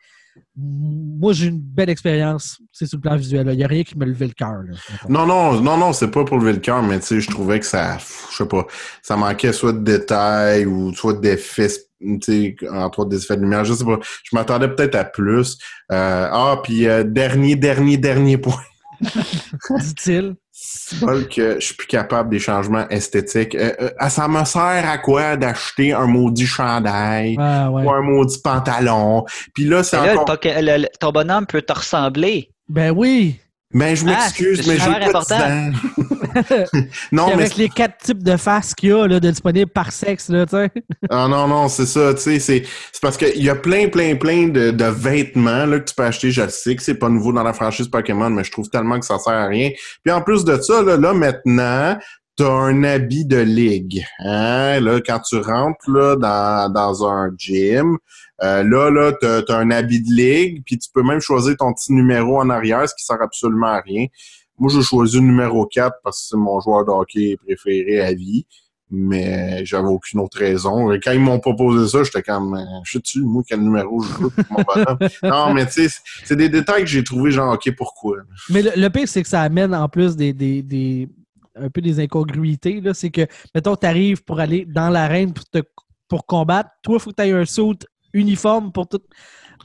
moi, j'ai une belle expérience c'est sur le plan visuel. Il n'y a rien qui me levait le cœur. non, non, non, non, c'est pas pour lever le cœur, mais tu sais, je trouvais que ça, je sais pas, ça manquait soit de détails ou soit d'effets, tu sais, entre autres des effets de lumière, je sais pas. Je m'attendais peut-être à plus. Euh, ah, puis euh, dernier, dernier, dernier point. Dit-il. C'est pas que je suis plus capable des changements esthétiques. Euh, euh, ah, ça me sert à quoi d'acheter un maudit chandail ouais. ou un maudit pantalon? Puis là, c'est là, encore... Poké- le- le- ton bonhomme peut te ressembler. Ben oui. Ben, je Ah, m'excuse, mais j'ai pas de. non, Puis mais avec les quatre types de faces qu'il y a là, de disponibles par sexe, là, tu sais. Ah non, non, c'est ça, tu sais, c'est parce qu'il y a plein, plein, plein de, de vêtements là, que tu peux acheter. Je le sais que c'est pas nouveau dans la franchise Pokémon, mais je trouve tellement que ça sert à rien. Puis en plus de ça, là, là maintenant, t'as un habit de ligue. Hein? Là, quand tu rentres là, dans, dans un gym, euh, là, là, t'as as un habit de ligue, puis tu peux même choisir ton petit numéro en arrière, ce qui sert absolument à rien. Moi, j'ai choisi le numéro 4 parce que c'est mon joueur de hockey préféré à vie mais j'avais aucune autre raison. Et quand ils m'ont proposé ça, j'étais comme, euh, je sais-tu, moi, quel numéro je veux pour mon bonhomme? non, mais tu sais, c'est- des détails que j'ai trouvé genre, OK, pourquoi? Mais le, le pire, c'est que ça amène en plus des, des, des- un peu des incongruités. C'est que, mettons, tu arrives pour aller dans l'arène pour, te- pour combattre. Toi, il faut que tu aies un saut uniforme pour tout.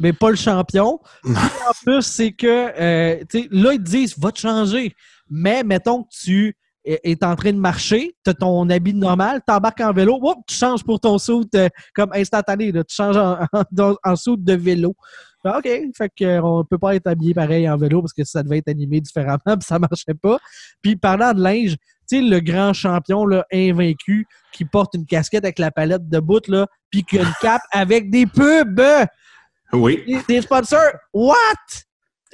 Mais pas le champion. En plus, c'est que euh, tu sais, là, ils te disent va te changer. Mais mettons que tu es en train de marcher, tu as ton habit normal, tu embarques en vélo, hop, tu changes pour ton saut euh, comme instantané. là. Tu changes en, en, en saut de vélo. Ah, OK, fait qu'on peut pas être habillé pareil en vélo parce que ça devait être animé différemment, puis ça marchait pas. Puis parlant de linge, tu sais, le grand champion là, invaincu qui porte une casquette avec la palette de bout, là, puis qui a une cape avec des pubs, euh, Oui. des, des sponsors. What?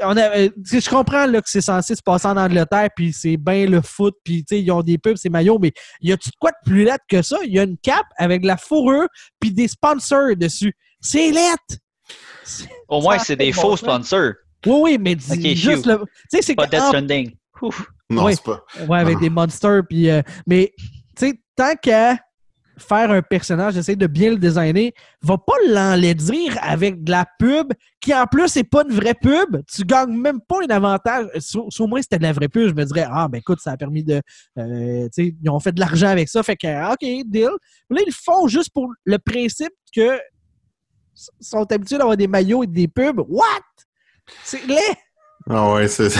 On a, euh, je comprends là, que c'est censé se passer en Angleterre, puis c'est bien le foot, puis tu sais, ils ont des pubs, c'est maillots, mais y a-tu de quoi de plus laid que ça? Il y a une cape avec de la fourrure, puis des sponsors dessus. C'est laid! Au moins, c'est des bon faux sponsors. Oui, oui, mais dis- Ok, juste le. Tu sais, c'est Pas que. Death Stranding. Ouf. Non, Oui. c'est pas. Ouais, avec des monsters. Puis, euh, mais, tu sais, tant qu'à faire un personnage, essayer de bien le designer, va pas l'enlaidir avec de la pub qui, en plus, c'est pas une vraie pub. Tu gagnes même pas un avantage. Sur, sur moi, c'était de la vraie pub. Je me dirais, ah, ben écoute, ça a permis de. euh, ils ont fait de l'argent avec ça. Fait que, ah, OK, deal. Là, ils le font juste pour le principe que sont habitués d'avoir des maillots et des pubs. What? C'est laid! Ah ouais, c'est.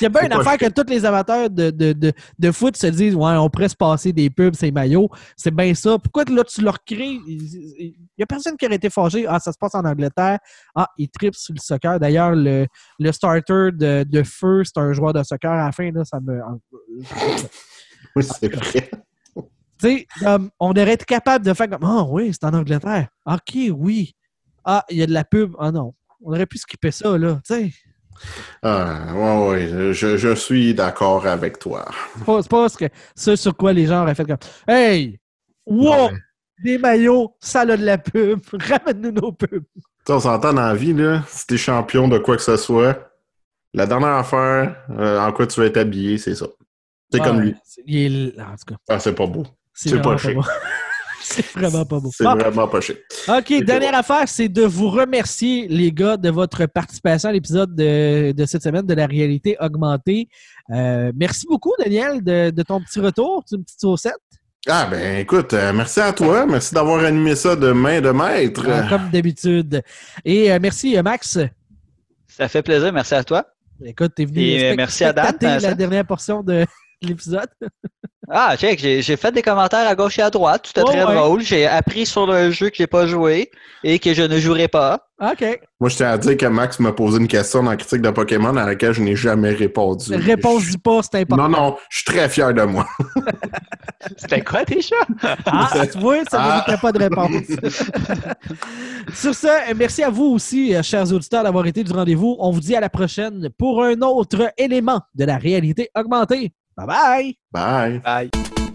Il y a bien C'est une pas affaire que tous les amateurs de, de, de, de foot se disent Ouais, on pourrait se passer des pubs, ces maillots. C'est bien ça. Pourquoi là, tu leur crées? Il n'y a personne qui aurait été fâché. Ah, ça se passe en Angleterre. Ah, ils tripent sur le soccer. D'ailleurs, le, le starter de, de feu, c'est un joueur de soccer à la fin. Là, ça me. Oui, c'est vrai. Tu sais, on aurait été capable de faire comme Ah oui, c'est en Angleterre. OK, oui. Ah, il y a de la pub. Ah non. On aurait pu skipper ça, là. Tu sais. Ah, ouais, ouais, je, je suis d'accord avec toi. C'est pas, ce, que, ce sur quoi les gens auraient fait comme Hey! Wow! Ouais. Des maillots, ça a de la pub. Ramène-nous nos pubs. On s'entend dans la vie, là, si t'es champion de quoi que ce soit, la dernière affaire, euh, en quoi tu vas être habillé, c'est ça. C'est comme lui. c'est- il est en tout cas, Ah, c'est pas beau. c'est pas chic. c'est vraiment pas beau. C'est Bon, vraiment pas chic. OK, dernière affaire, c'est de vous remercier, les gars, de votre participation à l'épisode de, de cette semaine de la réalité augmentée. Euh, merci beaucoup, Daniel, de, de ton petit retour, une petite saucette. Ah, ben écoute, euh, merci à toi. Merci d'avoir animé ça de main de maître. euh, comme d'habitude. Et euh, merci, Max. Ça fait plaisir. Merci à toi. Écoute, t'es venu Et, merci à Dan, la ça. dernière portion de l'épisode. Ah, check, j'ai j'ai fait des commentaires à gauche et à droite. C'était Oh, très ouais. drôle. J'ai appris sur le jeu que j'ai pas joué et que je ne jouerai pas. OK. Moi, je tiens à dire que Max m'a posé une question dans la critique de Pokémon à laquelle je n'ai jamais répondu. Réponse Je- du pas, c'est important. Non, non, je suis très fier de moi. C'était quoi déjà? Ah, tu vois, ça ne Ah. méritait pas de réponse. Sur ce, merci à vous aussi, euh, chers auditeurs, d'avoir été du rendez-vous. On vous dit à la prochaine pour un autre élément de la réalité augmentée. Bye-bye. Bye. Bye.